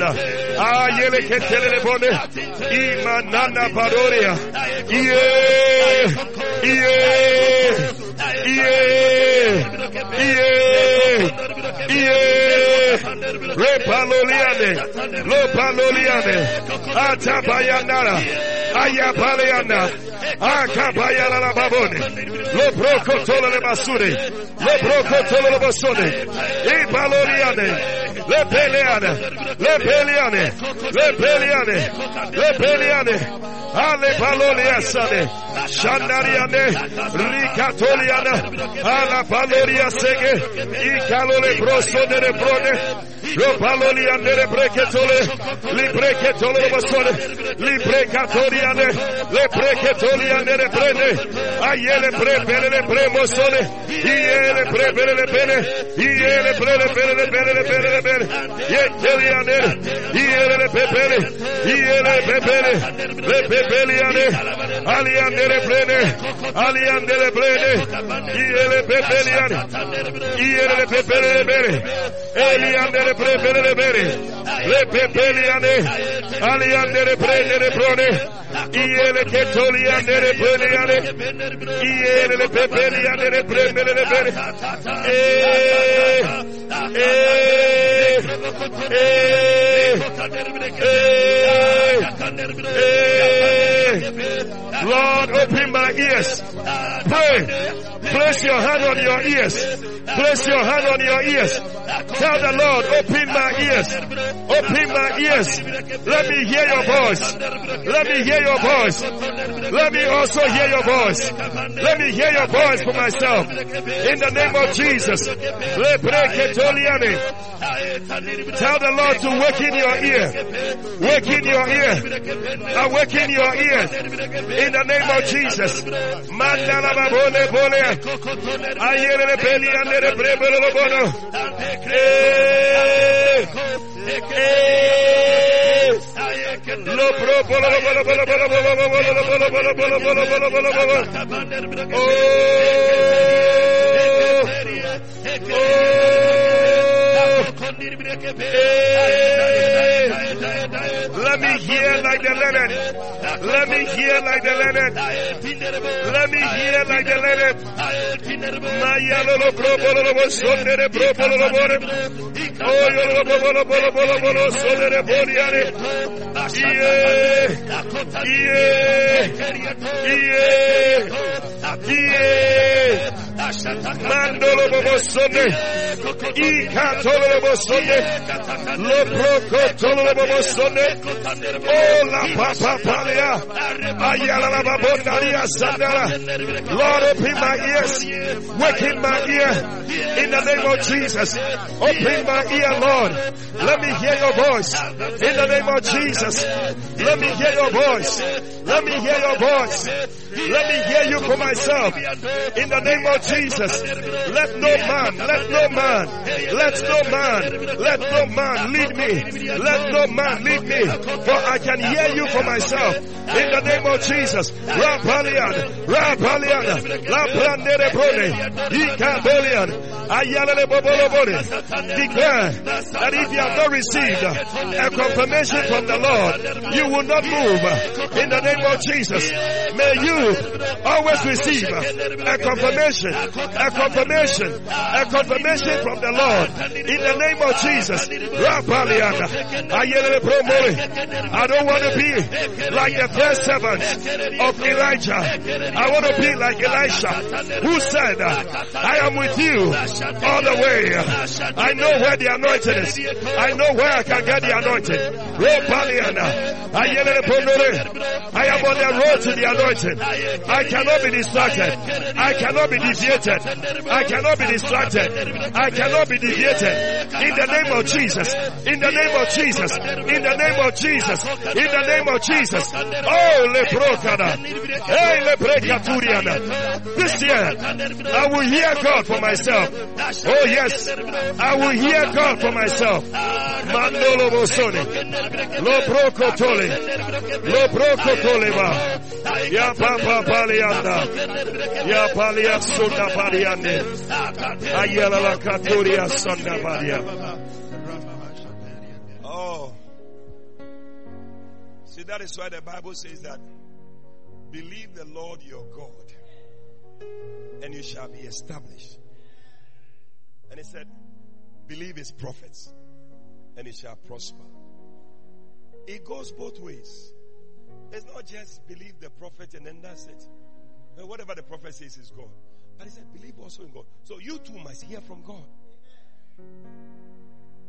Ayele Ketele Bone, Imanana yeah, yeah, yeah, Repaloliane, Lopaloliane, Atabayanara, Ayapaleana, Akabayana Babone, Loprocotola le Basure, Loprocotola le Basone, Ipaloliane, Le Peleane, Le Peleane, Le Peleane, Le Peleane, Ale Palolia بالوڑی آس کے یہ چالونی پرو سونے پرو نے Brone, Lopaloliane de Brecetole, Li Brecetole Basone, Li Brecatoriane, Le Brecetoliane de Brene, Ayele Prepere de Premosone, Iele Prepere de Bene, Iele Prepere de Bene de Bene de Bene, Yeteliane, Iele Pepere, Iele Pepere, Le Pepeliane, Aliane de Brene, Aliane de Brene, Iele Pepeliane, Iele Pepere de Bene, Eliane de Eh. Eh. Eh. Lord, open my ears. Pray. Place your hand on your ears. Place your hand on your ears. Tell the Lord, open my ears. Open my ears. Let me hear your voice. Let me hear your voice. Let me also hear your voice. Let me hear your voice for myself. In the name of Jesus. Tell the Lord to work in your ear. Work in your ear. Awaken your ear. In the name of Jesus. Mandala let me hear like the leonard. Let me hear like the leonard. Let me hear like the leonard. Maya lo lo pro lo lo so بولو بولو بولو بولو سولے رے بولیا Mandolo bobo sonne. Ika tolo bobo sonne. Lo tolo bobo sonne. Oh la papa palia. Ayala la babondaria sandara. Lord open my ears. Waken my ear. In the name of Jesus. Open my ear Lord. Let me hear your voice. In the name of Jesus. Let me hear your voice. Let me hear your voice. Let me hear you for myself. In the name of Jesus. Let no man, let no man, let no man, let no man lead me. Let no man lead me. For I can hear you for myself. In the name of Jesus. Rapalian, Rapalian, Labrandere Brone, Ikabolian, Ayalele Bobolobore. Declare that if you have not received a confirmation from the Lord, you will not move. In the name of Jesus. May you always receive a confirmation, a confirmation, a confirmation from the Lord. In the name of Jesus. I don't want to be like the first servant of Elijah. I want to be like Elisha who said, I am with you all the way. I know where the anointing is. I know where I can get the anointing. I am on the road to the anointed. I cannot be distracted. I cannot be deviated. I cannot be distracted. I cannot be deviated. In the name of Jesus. In the name of Jesus. In the name of Jesus. In the name of Jesus. Oh, leprokada. Hey, leprekaturiana. This year, I will hear God for myself. Oh yes, I will hear God for myself. Mandolo. Ya papa palianda. Ya Oh. See, that is why the Bible says that believe the Lord your God and you shall be established. And he said, believe his prophets and it shall prosper. It goes both ways. It's not just believe the prophet and then that's it. But whatever the prophet says is God. He said, believe also in God. So you too must hear from God.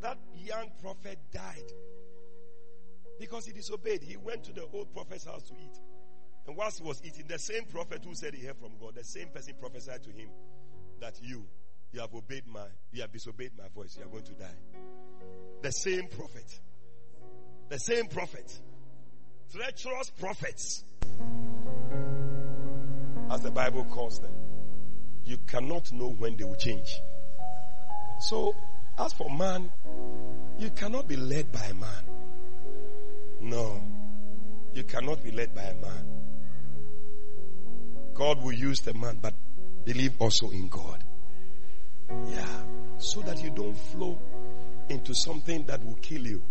That young prophet died because he disobeyed. He went to the old prophet's house to eat. And whilst he was eating, the same prophet who said he heard from God, the same person prophesied to him that you, you have obeyed my, you have disobeyed my voice, you are going to die. The same prophet. The same prophet. Treacherous prophets. As the Bible calls them. You cannot know when they will change. So, as for man, you cannot be led by a man. No. You cannot be led by a man. God will use the man, but believe also in God. Yeah. So that you don't flow into something that will kill you.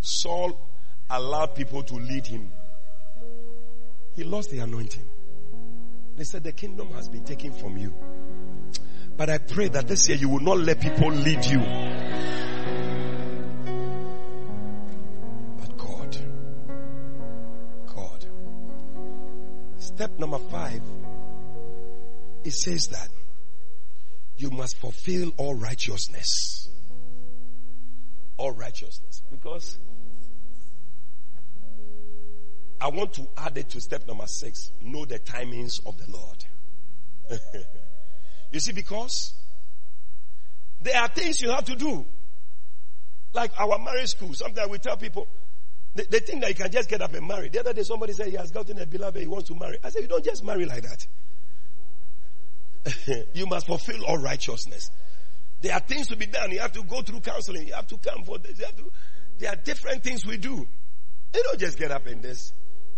Saul allowed people to lead him. He lost the anointing. They said, The kingdom has been taken from you. But I pray that this year you will not let people lead you. But God, God. Step number five, it says that you must fulfill all righteousness. All righteousness. Because I want to add it to step number six know the timings of the Lord. you see, because there are things you have to do. Like our marriage school. Sometimes we tell people, they, they, think that you can just get up and marry. The other day somebody said he has gotten a beloved, he wants to marry. I said, you don't just marry like that. you must fulfill all righteousness. There are things to be done. You have to go through counseling. You have to come for this. You have to, there are different things we do. You don't just get up and just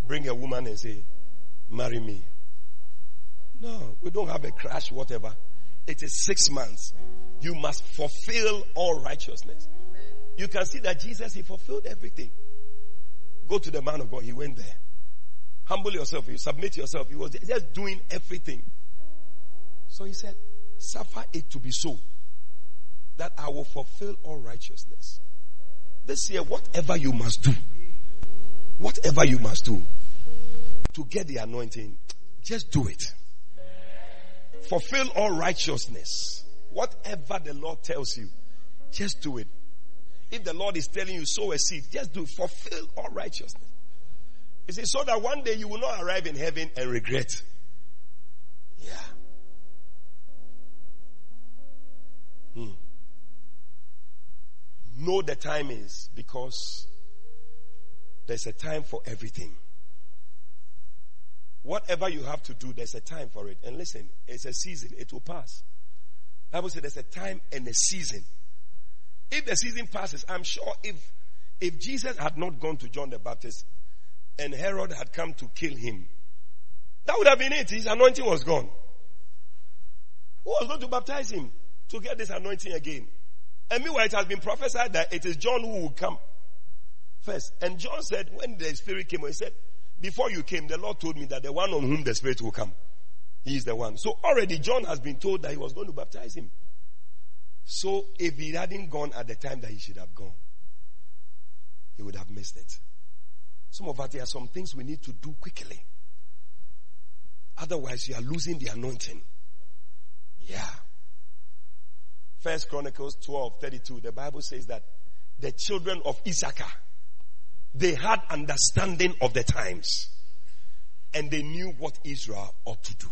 bring a woman and say, marry me. No, we don't have a crash, whatever. It is six months. You must fulfill all righteousness. You can see that Jesus, he fulfilled everything. Go to the man of God. He went there. Humble yourself. You submit yourself. He was just doing everything. So he said, suffer it to be so that I will fulfill all righteousness. This year, whatever you must do, whatever you must do to get the anointing, just do it. Fulfill all righteousness. Whatever the Lord tells you, just do it. If the Lord is telling you sow a seed, just do fulfill all righteousness. You see, so that one day you will not arrive in heaven and regret. Yeah. Hmm. Know the time is because there's a time for everything. Whatever you have to do, there's a time for it. And listen, it's a season, it will pass. Bible says there's a time and a season. If the season passes, I'm sure if if Jesus had not gone to John the Baptist and Herod had come to kill him, that would have been it. His anointing was gone. Who was going to baptize him to get this anointing again? And meanwhile, it has been prophesied that it is John who will come first. And John said, when the Spirit came, he said, Before you came, the Lord told me that the one on whom the Spirit will come, he is the one. So already John has been told that he was going to baptize him. So if he hadn't gone at the time that he should have gone, he would have missed it. Some of us, there are some things we need to do quickly. Otherwise, you are losing the anointing. Yeah. First Chronicles 12 32, the Bible says that the children of Issachar, they had understanding of the times and they knew what Israel ought to do.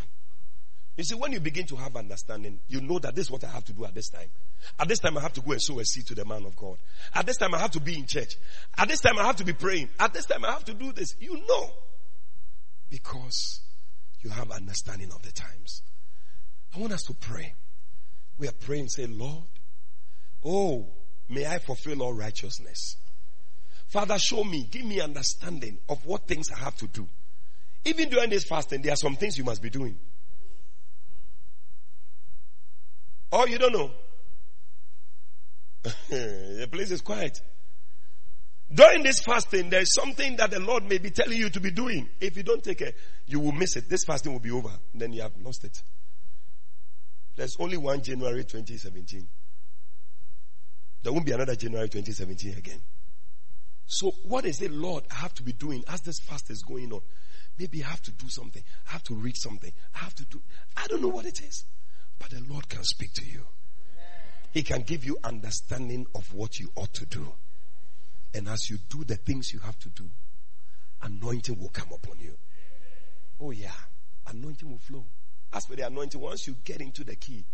You see, when you begin to have understanding, you know that this is what I have to do at this time. At this time, I have to go and sow a seed to the man of God. At this time, I have to be in church. At this time, I have to be praying. At this time, I have to do this. You know. Because you have understanding of the times. I want us to pray. We are praying, say, Lord, oh, may I fulfill all righteousness. Father, show me, give me understanding of what things I have to do. Even during this fasting, there are some things you must be doing. Oh, you don't know? the place is quiet. During this fasting, there is something that the Lord may be telling you to be doing. If you don't take it, you will miss it. This fasting will be over. Then you have lost it. There's only one January 2017. There won't be another January 2017 again. So, what is it, Lord, I have to be doing as this fast is going on? Maybe I have to do something. I have to read something. I have to do. I don't know what it is. But the Lord can speak to you. He can give you understanding of what you ought to do. And as you do the things you have to do, anointing will come upon you. Oh, yeah. Anointing will flow. As for the anointing, once you get into the key,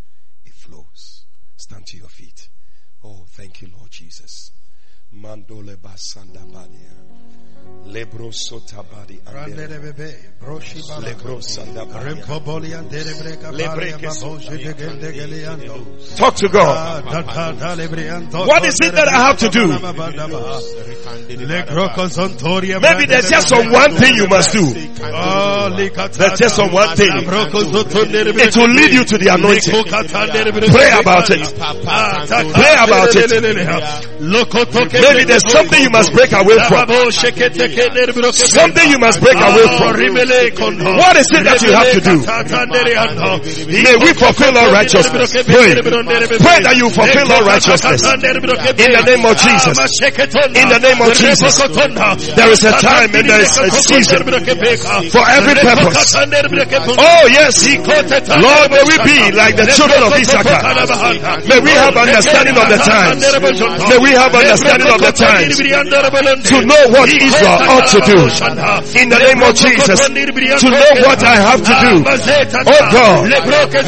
it flows. Stand to your feet. Oh, thank you, Lord Jesus. Mandole basanda badia. Lebro sota badi Lebro sanda Talk to God. What is it that I have to do? Maybe there's just some one thing you must do. There's just some one thing. It will lead you to the anointing. Pray about it. Pray about it. Maybe there's something you must break away from. Something you must break away from. What is it that you have to do? May we fulfill all righteousness. Pray. Pray that you fulfill all righteousness. In the name of Jesus. In the name name of Jesus, there is a time and there is a season for every purpose. Oh yes, Lord, may we be like the children of Issachar. May we have understanding of the times. May we have understanding of the times. to know what Israel ought to do. In the name of Jesus, to know what I have to do. Oh God,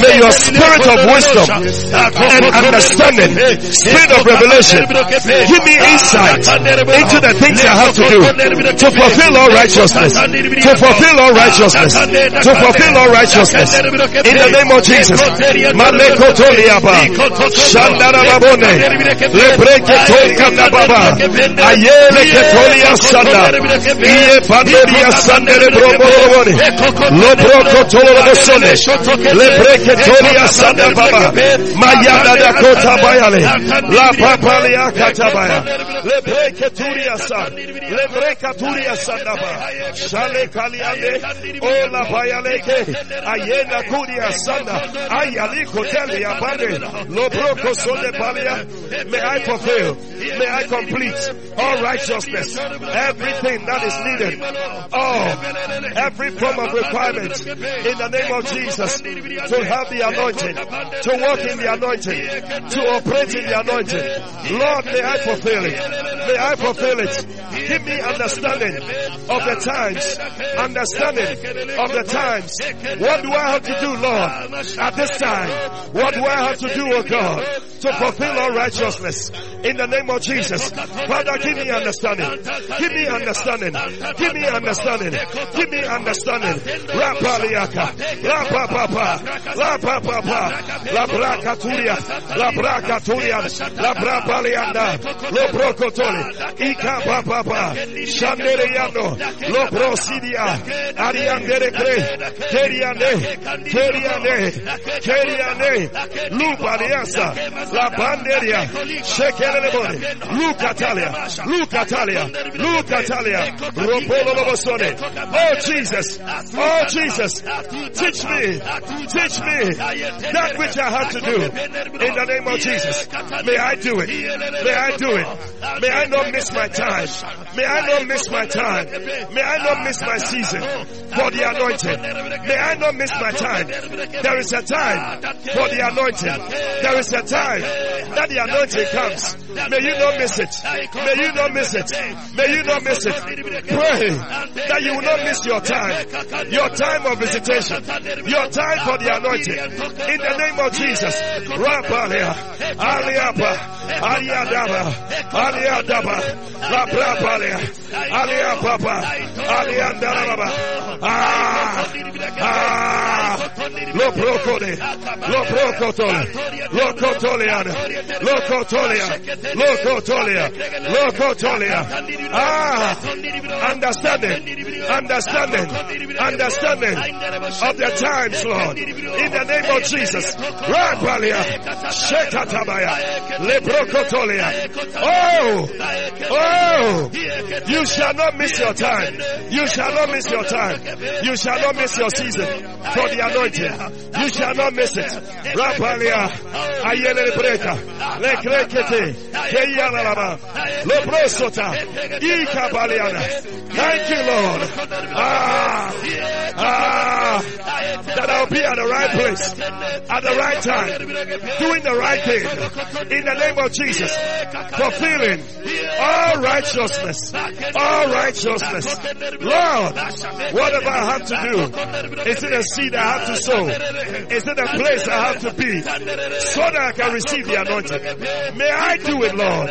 may your spirit of wisdom and understanding, spirit of revelation, give me insight into the things I have to do to fulfill all righteousness, to fulfill all righteousness, to fulfill all righteousness. In the name of Jesus, Maleko Toliaba, Shandara Babone, Lebreke Tolkana Baba, Ayele Ketolia Sanda, Iye Pandoria Sandere Broborobore, Lobroko Tolobosone, Lebreke Tolia Sanda Baba, Mayada Dakota Bayale, La Papalia Katabaya, Lebreke Turia San, Lebreka Turia Sandaba, Shale Kaliande, Ola Bayaleke, Ayena Kuria Sanda, Ayaliko Teli Abade, Lobroko Sole Balia, may I fulfill, may I complete all righteousness, everything that is needed, oh, every form of requirement in the name of Jesus to have the anointing, to walk in the anointing, to operate in the anointing. Lord, may I fulfill it. May I fulfill it. Give me understanding of the times, understanding of the times. What do I have to do, Lord, at this time? What do I have to do, oh God, to fulfill all righteousness in the name of Jesus? Father, give me understanding. Give me understanding. Give me understanding. Give me understanding. Rapaliaka. Rapapapa. Lo brocotoli. Ika papa. Shanderiano. Lo prosidia. Ariandere cre. Keriane. Keriane. Keriane. Lupa alianza. La banderia. Shekelebone. Luca Talia. Luca Talia. Luca Talia. Ropolo Lobosone. Oh Jesus. Oh Jesus. Teach me. Teach me that which I have to do. In the name of Jesus. May I do it. May I do it. May I not miss my time. May I not miss my time. May I not miss my season for the anointing. May I not miss my time. There is a time for the anointing. There is a time that the anointing comes. May you not miss it. May you not miss it. May you not miss it. Pray that you will not miss your time. Your time of visitation. Your time for the anointing. In the name of Jesus. Rapalia. Aliapa. Aliadaba. Aliadaba. La Prapalia. Aliapapa. Aliandaraba. Ah. Ah. Lo procode. Lo procotole. Lo cotoliana. Lo cotolia. Lo cotolia. Lo cotolia. Ah. Understanding. Understanding. Understanding of the times, Lord. In the name of Jesus. Rapalia. Shekatabaya. Lebrocotolia. Oh. Oh. You shall not miss your time. You shall not miss your time. You shall not miss your season for the anointing. You shall not miss it. Rapalia. Ayele breka. Le krekete. Ikabaliana. Thank you, Lord. Ah. Ah. That I'll be at the right place. At the right time. Doing the right thing. In the name of Jesus. Fulfilling all righteousness. All righteousness. Lord, whatever I have to do, is it a seed I have to sow? Is it a place I have to be so that I can receive the anointing? May I do it, Lord,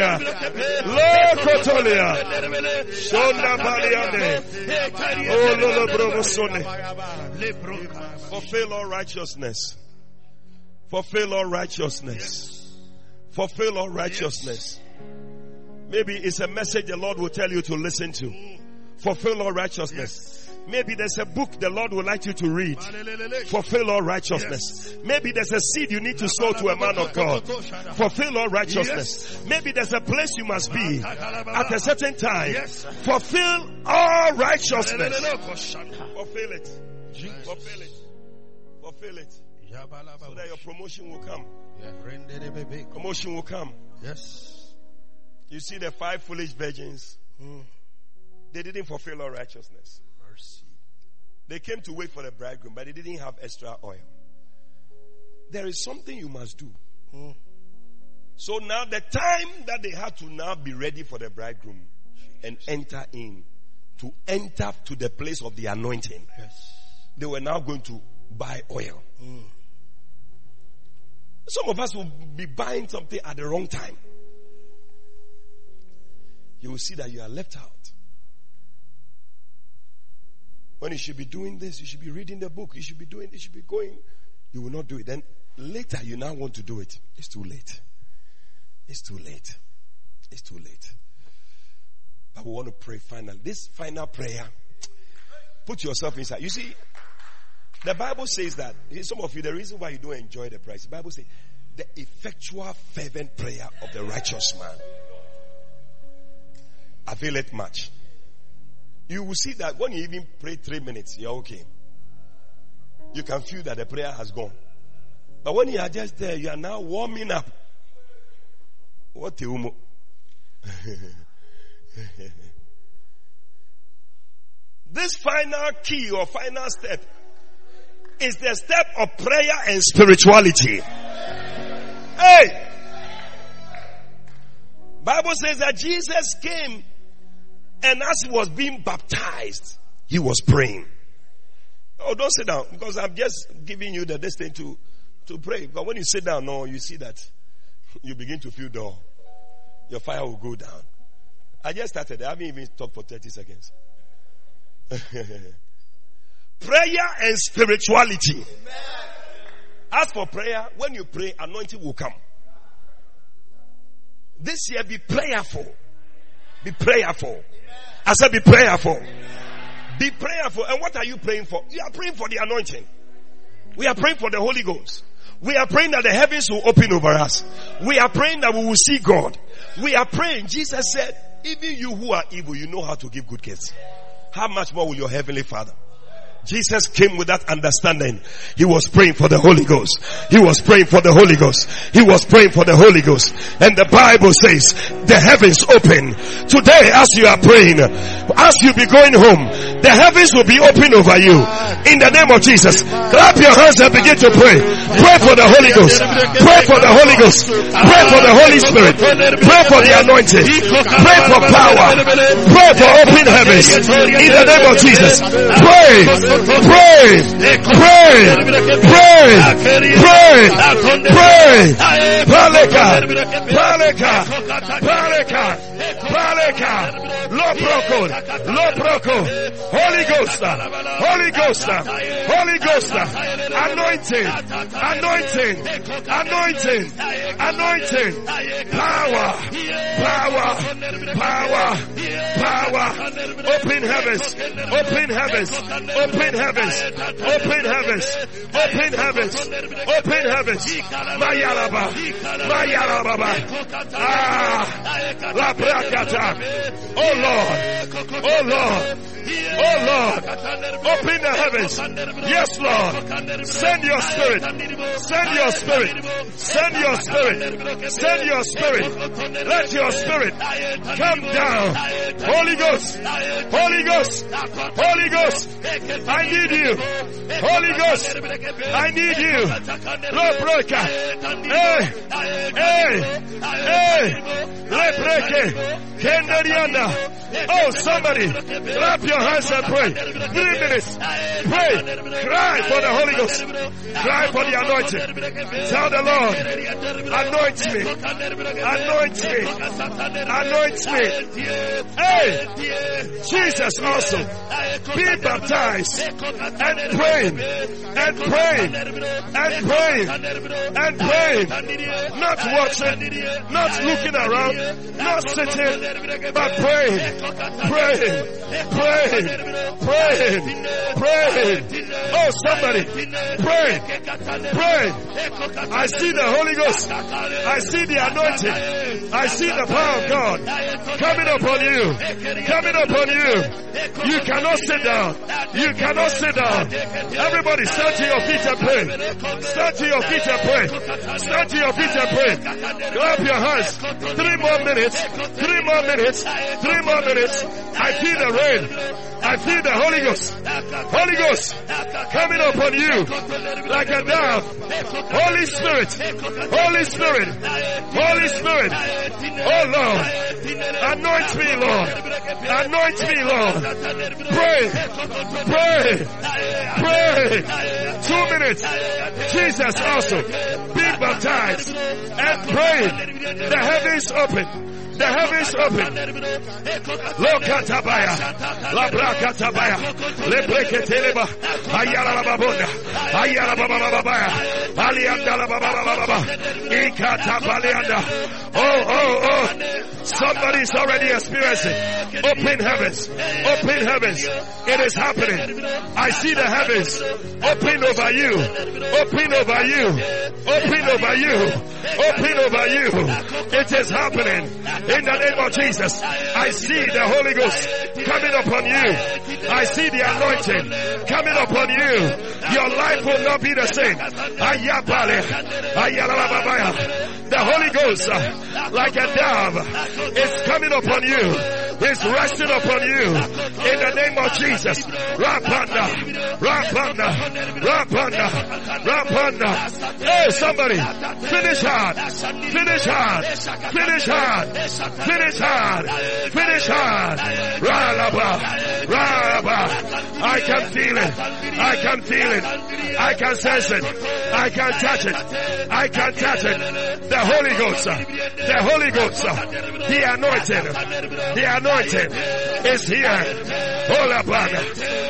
Lokotolia. Lokotolia. Lokotolia. Sonda pariande. Oh, lolo. Fulfill all righteousness. Fulfill all righteousness. Fulfill all righteousness. Maybe it's a message the Lord will tell you to listen to. Fulfill all righteousness. Maybe there's a book the Lord would like you to read. Fulfill all righteousness. Maybe there's a seed you need to sow to a man of God. Fulfill all righteousness. Maybe there's a place you must be at a certain time. Fulfill all righteousness. Fulfill it. Fulfill it. Fulfill it. So that your promotion will come. Promotion will come. Yes. You see the five foolish virgins. Mm. They didn't fulfill all righteousness. They came to wait for the bridegroom, but they didn't have extra oil. There is something you must do. Mm. So now the time that they had to now be ready for the bridegroom and enter in, to enter to the place of the anointing, Yes. they were now going to buy oil. Mm. Some of us will be buying something at the wrong time. You will see that you are left out. When you should be doing this, you should be reading the book, you should be doing, you should be going. You will not do it. Then later you now want to do it. It's too late. It's too late. It's too late. But we want to pray final. This final prayer, put yourself inside. You see, the Bible says that some of you, the reason why you don't enjoy the price, the Bible says the effectual fervent prayer of the righteous man availeth much. You will see that when you even pray three minutes, you're okay. You can feel that the prayer has gone. But when you are just there, you are now warming up. What the umo? This final key or final step is the step of prayer and spirituality. Hey! Bible says that Jesus came and as he was being baptized, he was praying. Oh, don't sit down because I'm just giving you the destiny to, to pray. But when you sit down, no, you see that you begin to feel dull. Your fire will go down. I just started. I haven't even talked for 30 seconds. prayer and spirituality. As for prayer, when you pray, anointing will come. This year, be prayerful. Be prayerful. I said, be prayerful. Be prayerful. And what are you praying for? You are praying for the anointing. We are praying for the Holy Ghost. We are praying that the heavens will open over us. We are praying that we will see God. We are praying. Jesus said, even you who are evil, you know how to give good gifts. How much more will your heavenly father? Jesus came with that understanding. He was praying for the Holy Ghost. He was praying for the Holy Ghost. He was praying for the Holy Ghost. And the Bible says the heavens open. Today as you are praying, as you be going home, the heavens will be open over you. In the name of Jesus. Clap your hands and begin to pray. Pray for the Holy Ghost. Pray for the Holy Ghost. Pray for the Holy Spirit. Pray for the anointing. Pray for power. Pray for open heavens. In the name of Jesus. Pray. Pray, pray, pray, pray, pray. Paleka, paleka, paleka, paleka. Loproko, loproko. Holy Ghost, Holy Ghost, Holy Ghost. Anointing, anointing, anointing, anointing. Power, power, power, power. Open heavens, open heavens, open Open heavens. Open heavens. Open heavens. Open heavens. Mayalaba. Mayalaba. Ah. La prakata. Oh Lord. Oh Lord. Oh Lord, open the heavens. Yes, Lord. Send your spirit. Send your spirit. Send your spirit. Send your spirit. Let your spirit come down. Holy Ghost. Holy Ghost. Holy Ghost. I need you. Holy Ghost. I need you. Lord breaker. Hey. Hey. Hey. Lebreke. Kendariana. Oh, somebody, clap your hands and pray. Three minutes. Pray. Cry for the Holy Ghost. Cry for the anointing. Tell the Lord, anoint me. Anoint me. Anoint me. Hey, Jesus also be baptized and praying and praying and praying and praying. Not watching, not looking around, not sitting, but praying, praying, praying, praying, praying. Oh, somebody, pray, pray. I see the Holy Ghost. I see the anointing. I see the power of God coming upon you, coming upon you. You cannot sit down. You cannot sit down. Everybody stand to your feet and pray. Stand to your feet and pray. Stand to your feet and pray. Clap your hands. Three more minutes. Three more minutes. Three more minutes. I feel the rain. I feel the Holy Ghost. Holy Ghost coming upon you like a dove. Holy Spirit. Holy Spirit. Holy Spirit. Oh Lord. Anoint me, Lord. Anoint me, Lord. Pray. Pray. Pray. Two minutes. Jesus also being baptized and praying. The heavens open. The heavens open. Lokatabaya. Labrakatabaya. Lebreketeleba. Ayala babunda. Ayala baba babaya. Alianda la baba. Ikatapalianda. Oh, oh, oh. Somebody's already experiencing open heavens. Open heavens. It is happening. I see the heavens open over you. Open over you. Open over you. Open over you. It is happening. In the name of Jesus. I see the Holy Ghost coming upon you. I see the anointing coming upon you. Your life will not be the same. The Holy Ghost, like a dove, is coming upon you. Is resting upon you. In the name of Jesus. Rapanda. Rapanda. Rapanda. Rapanda. Hey, somebody. Finish hard. Finish hard. Finish hard. Finish hard. Finish hard. Ralaba. Ralaba. I can feel it. I can feel it. I can sense it. I can touch it. I can touch it. The Holy Ghost. The Holy Ghost. The anointing. The anointing is here. Holy Abba.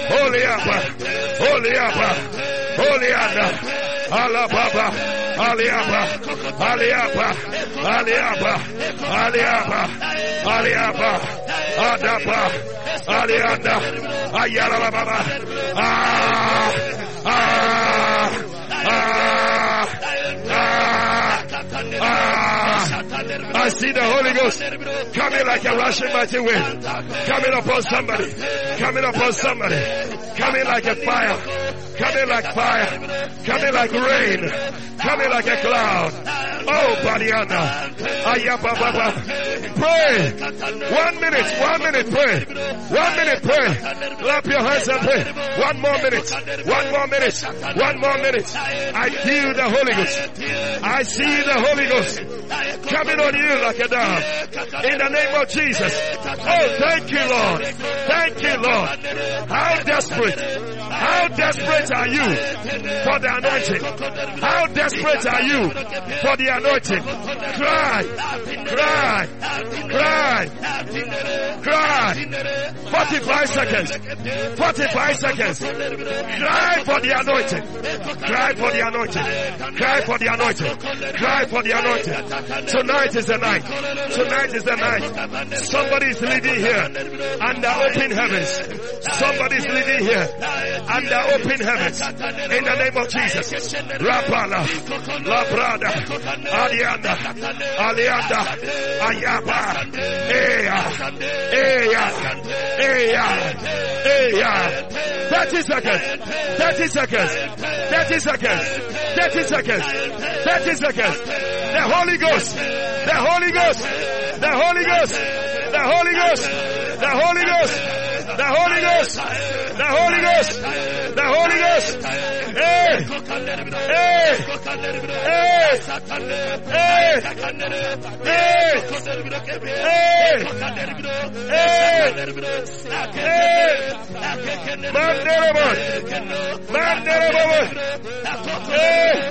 Holy Abba. Holy Abba. Holy Abba. Alababa, Aliaba, Aliaba, Aliaba, Aliaba, Aliaba, Adaba, Alianda, Ayala Baba, Ah, Ah, Ah, Ah, Ah, I see the Holy Ghost coming like a rushing mighty wind, coming upon somebody, coming upon somebody, coming like a fire, coming like fire, coming like rain, coming like a cloud. Oh, Badiana. Ayababa. Pray. One minute, one minute, pray. One minute, pray. Clap your hands and pray. One more minute. One more minute. One more minute. I feel the Holy Ghost. I see the Holy Ghost coming on you like a dove. In the name of Jesus. Oh, thank you, Lord. Thank you, Lord. How desperate. How desperate are you for the anointing? How desperate are you for the anointing? Cry, cry, cry, cry. 45 seconds. 45 seconds. Cry for the anointing. Cry for the anointing. Cry for the anointing. Cry for the anointing. Tonight is the night. Tonight is the night. Somebody is leading here under open heavens. Somebody is leading here under open heavens. In the name of Jesus. Rapala. Labrada. Alianda. Alianda. Ayaba. Eya. Eya. Hey, hey, 30 seconds. 30 seconds. 30 seconds. 30 seconds. 30 seconds. The Holy Ghost. The Holy Ghost. The Holy Ghost. The Holy Ghost. The Holy Ghost. The Holy Ghost. The Holy Ghost. The Holy Ghost. Hey. Hey. Hey. Hey. Hey. Hey. Hey. Hey. Hey. Hey. Bore. Hey.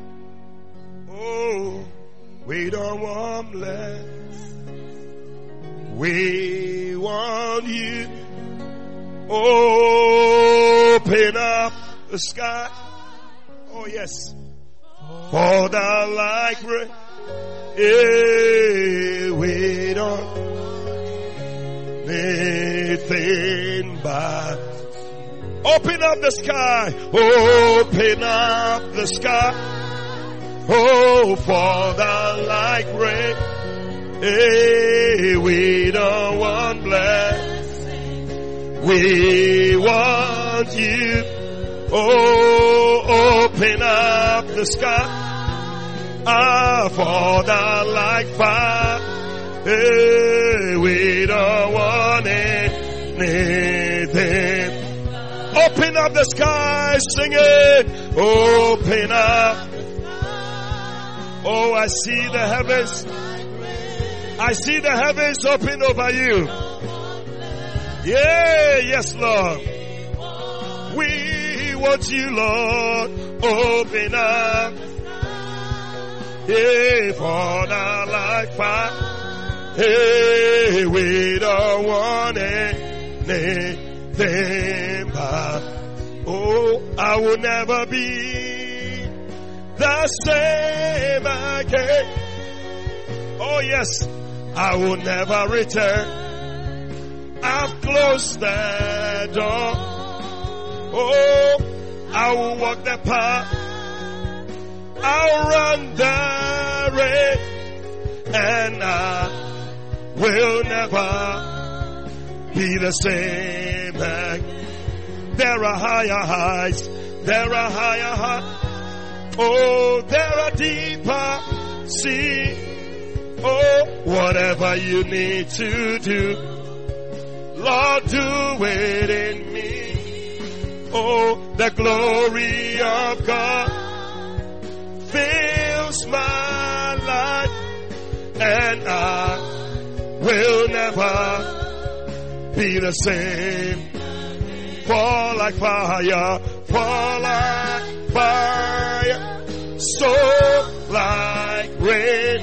Oh, we don't want less. We want you. Open up the sky. Oh yes. Fall down like rain. Yeah, we don't anything but open up the sky. Open up the sky. Oh, down like rain. Hey, we don't want blessing. We want you. Oh, open up the sky. Ah, down like fire. Hey, we don't want anything. Open up the sky, sing it. Open up. Oh, I see the heavens. I see the heavens open over you. Yeah, yes, Lord. We want you, Lord. Open up. Yeah, fall down like fire. Hey, we don't want anything but, oh, I will never be the same again. Oh yes, I will never return. I've closed the door. Oh, I will walk the path. I'll run the race and I will never be the same. There are higher heights, there are higher heights. Oh, there are deeper sea. Oh, whatever you need to do, Lord, do it in me. Oh, the glory of God fills my life and I will never be the same. Fall like fire, fall like fire, so like rain,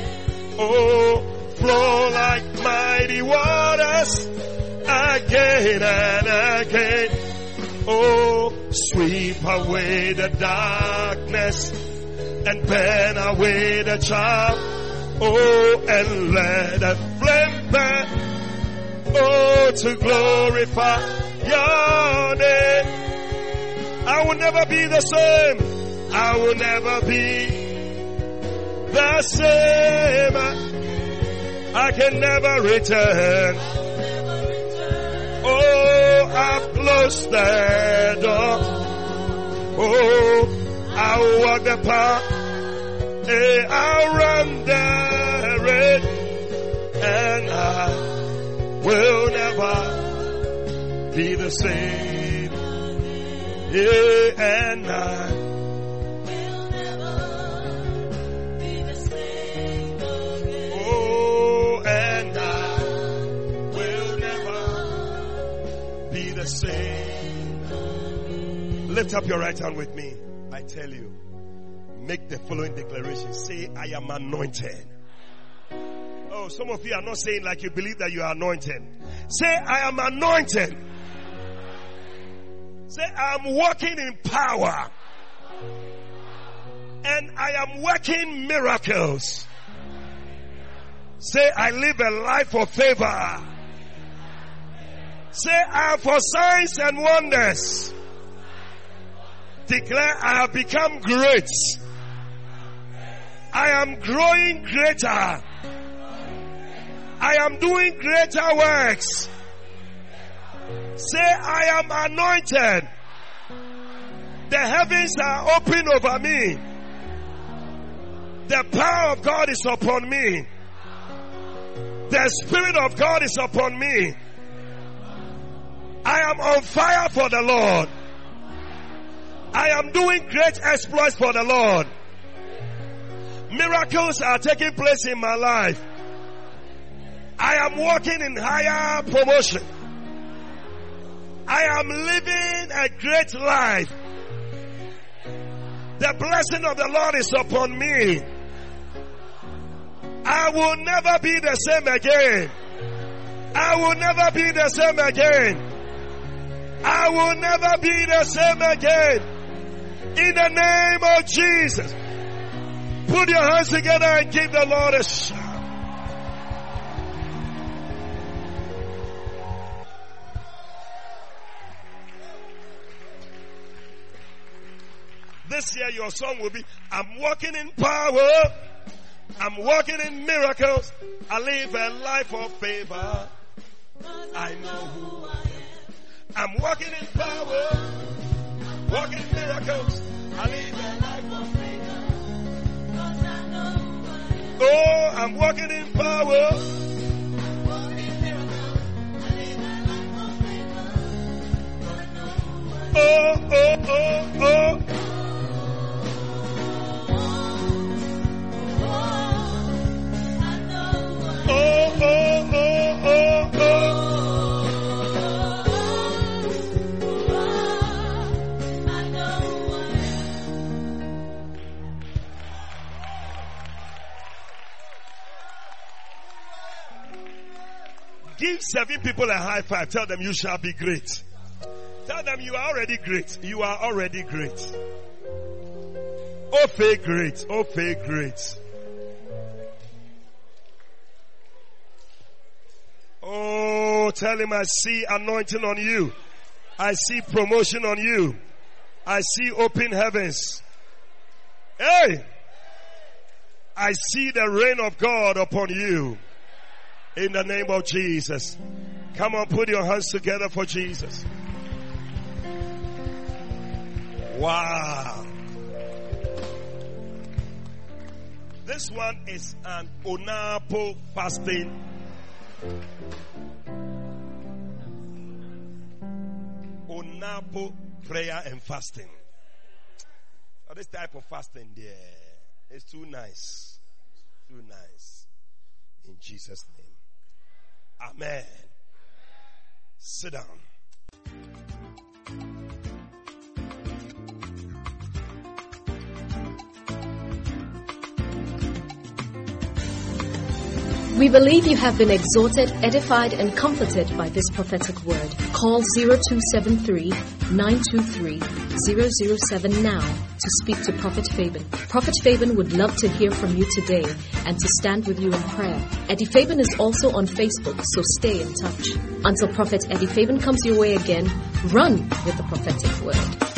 oh, flow like mighty waters, again and again, oh, sweep away the darkness and burn away the child. Oh, and let a flame burn. Oh, to glorify your name. I will never be the same. I will never be the same. I can never return. Oh, I've closed the door. Oh, I will walk the path. Hey, I'll run the race. And I will never be the same. Yeah, and I same. Lift up your right hand with me. I tell you, make the following declaration. Say, I am anointed. Oh, some of you are not saying like you believe that you are anointed. Say, I am anointed. Say, I am walking in power. And I am working miracles. Say, I live a life of favor. Say, I am for signs and wonders. Declare, I have become great. I am growing greater. I am doing greater works. Say, I am anointed. The heavens are open over me. The power of God is upon me. The Spirit of God is upon me. I am on fire for the Lord. I am doing great exploits for the Lord. Miracles are taking place in my life. I am walking in higher promotion. I am living a great life. The blessing of the Lord is upon me. I will never be the same again. I will never be the same again. I will never be the same again. In the name of Jesus. Put your hands together and give the Lord a shout. This year your song will be, I'm walking in power. I'm walking in miracles. I live a life of favor. I know who I am. I'm walking in power. Walking in miracles. I live a life of favor. Oh, I'm walking in power. Freedom. Oh, oh, oh, oh. Seven people a high five. Tell them you shall be great. Tell them you are already great. You are already great. Oh, fake great. Oh, fake great. Oh, tell him I see anointing on you. I see promotion on you. I see open heavens. Hey! I see the rain of God upon you. In the name of Jesus. Come on, put your hands together for Jesus. Wow. This one is an Onapo fasting Onapo prayer and fasting. This type of fasting there is too nice. Too nice. In Jesus' name. Amen. Sit down. We believe you have been exhorted, edified, and comforted by this prophetic word. Call 0273 923 007 now to speak to Prophet Fabian. Prophet Fabian would love to hear from you today and to stand with you in prayer. Eddie Fabian is also on Facebook, so stay in touch. Until Prophet Eddie Fabian comes your way again, run with the prophetic word.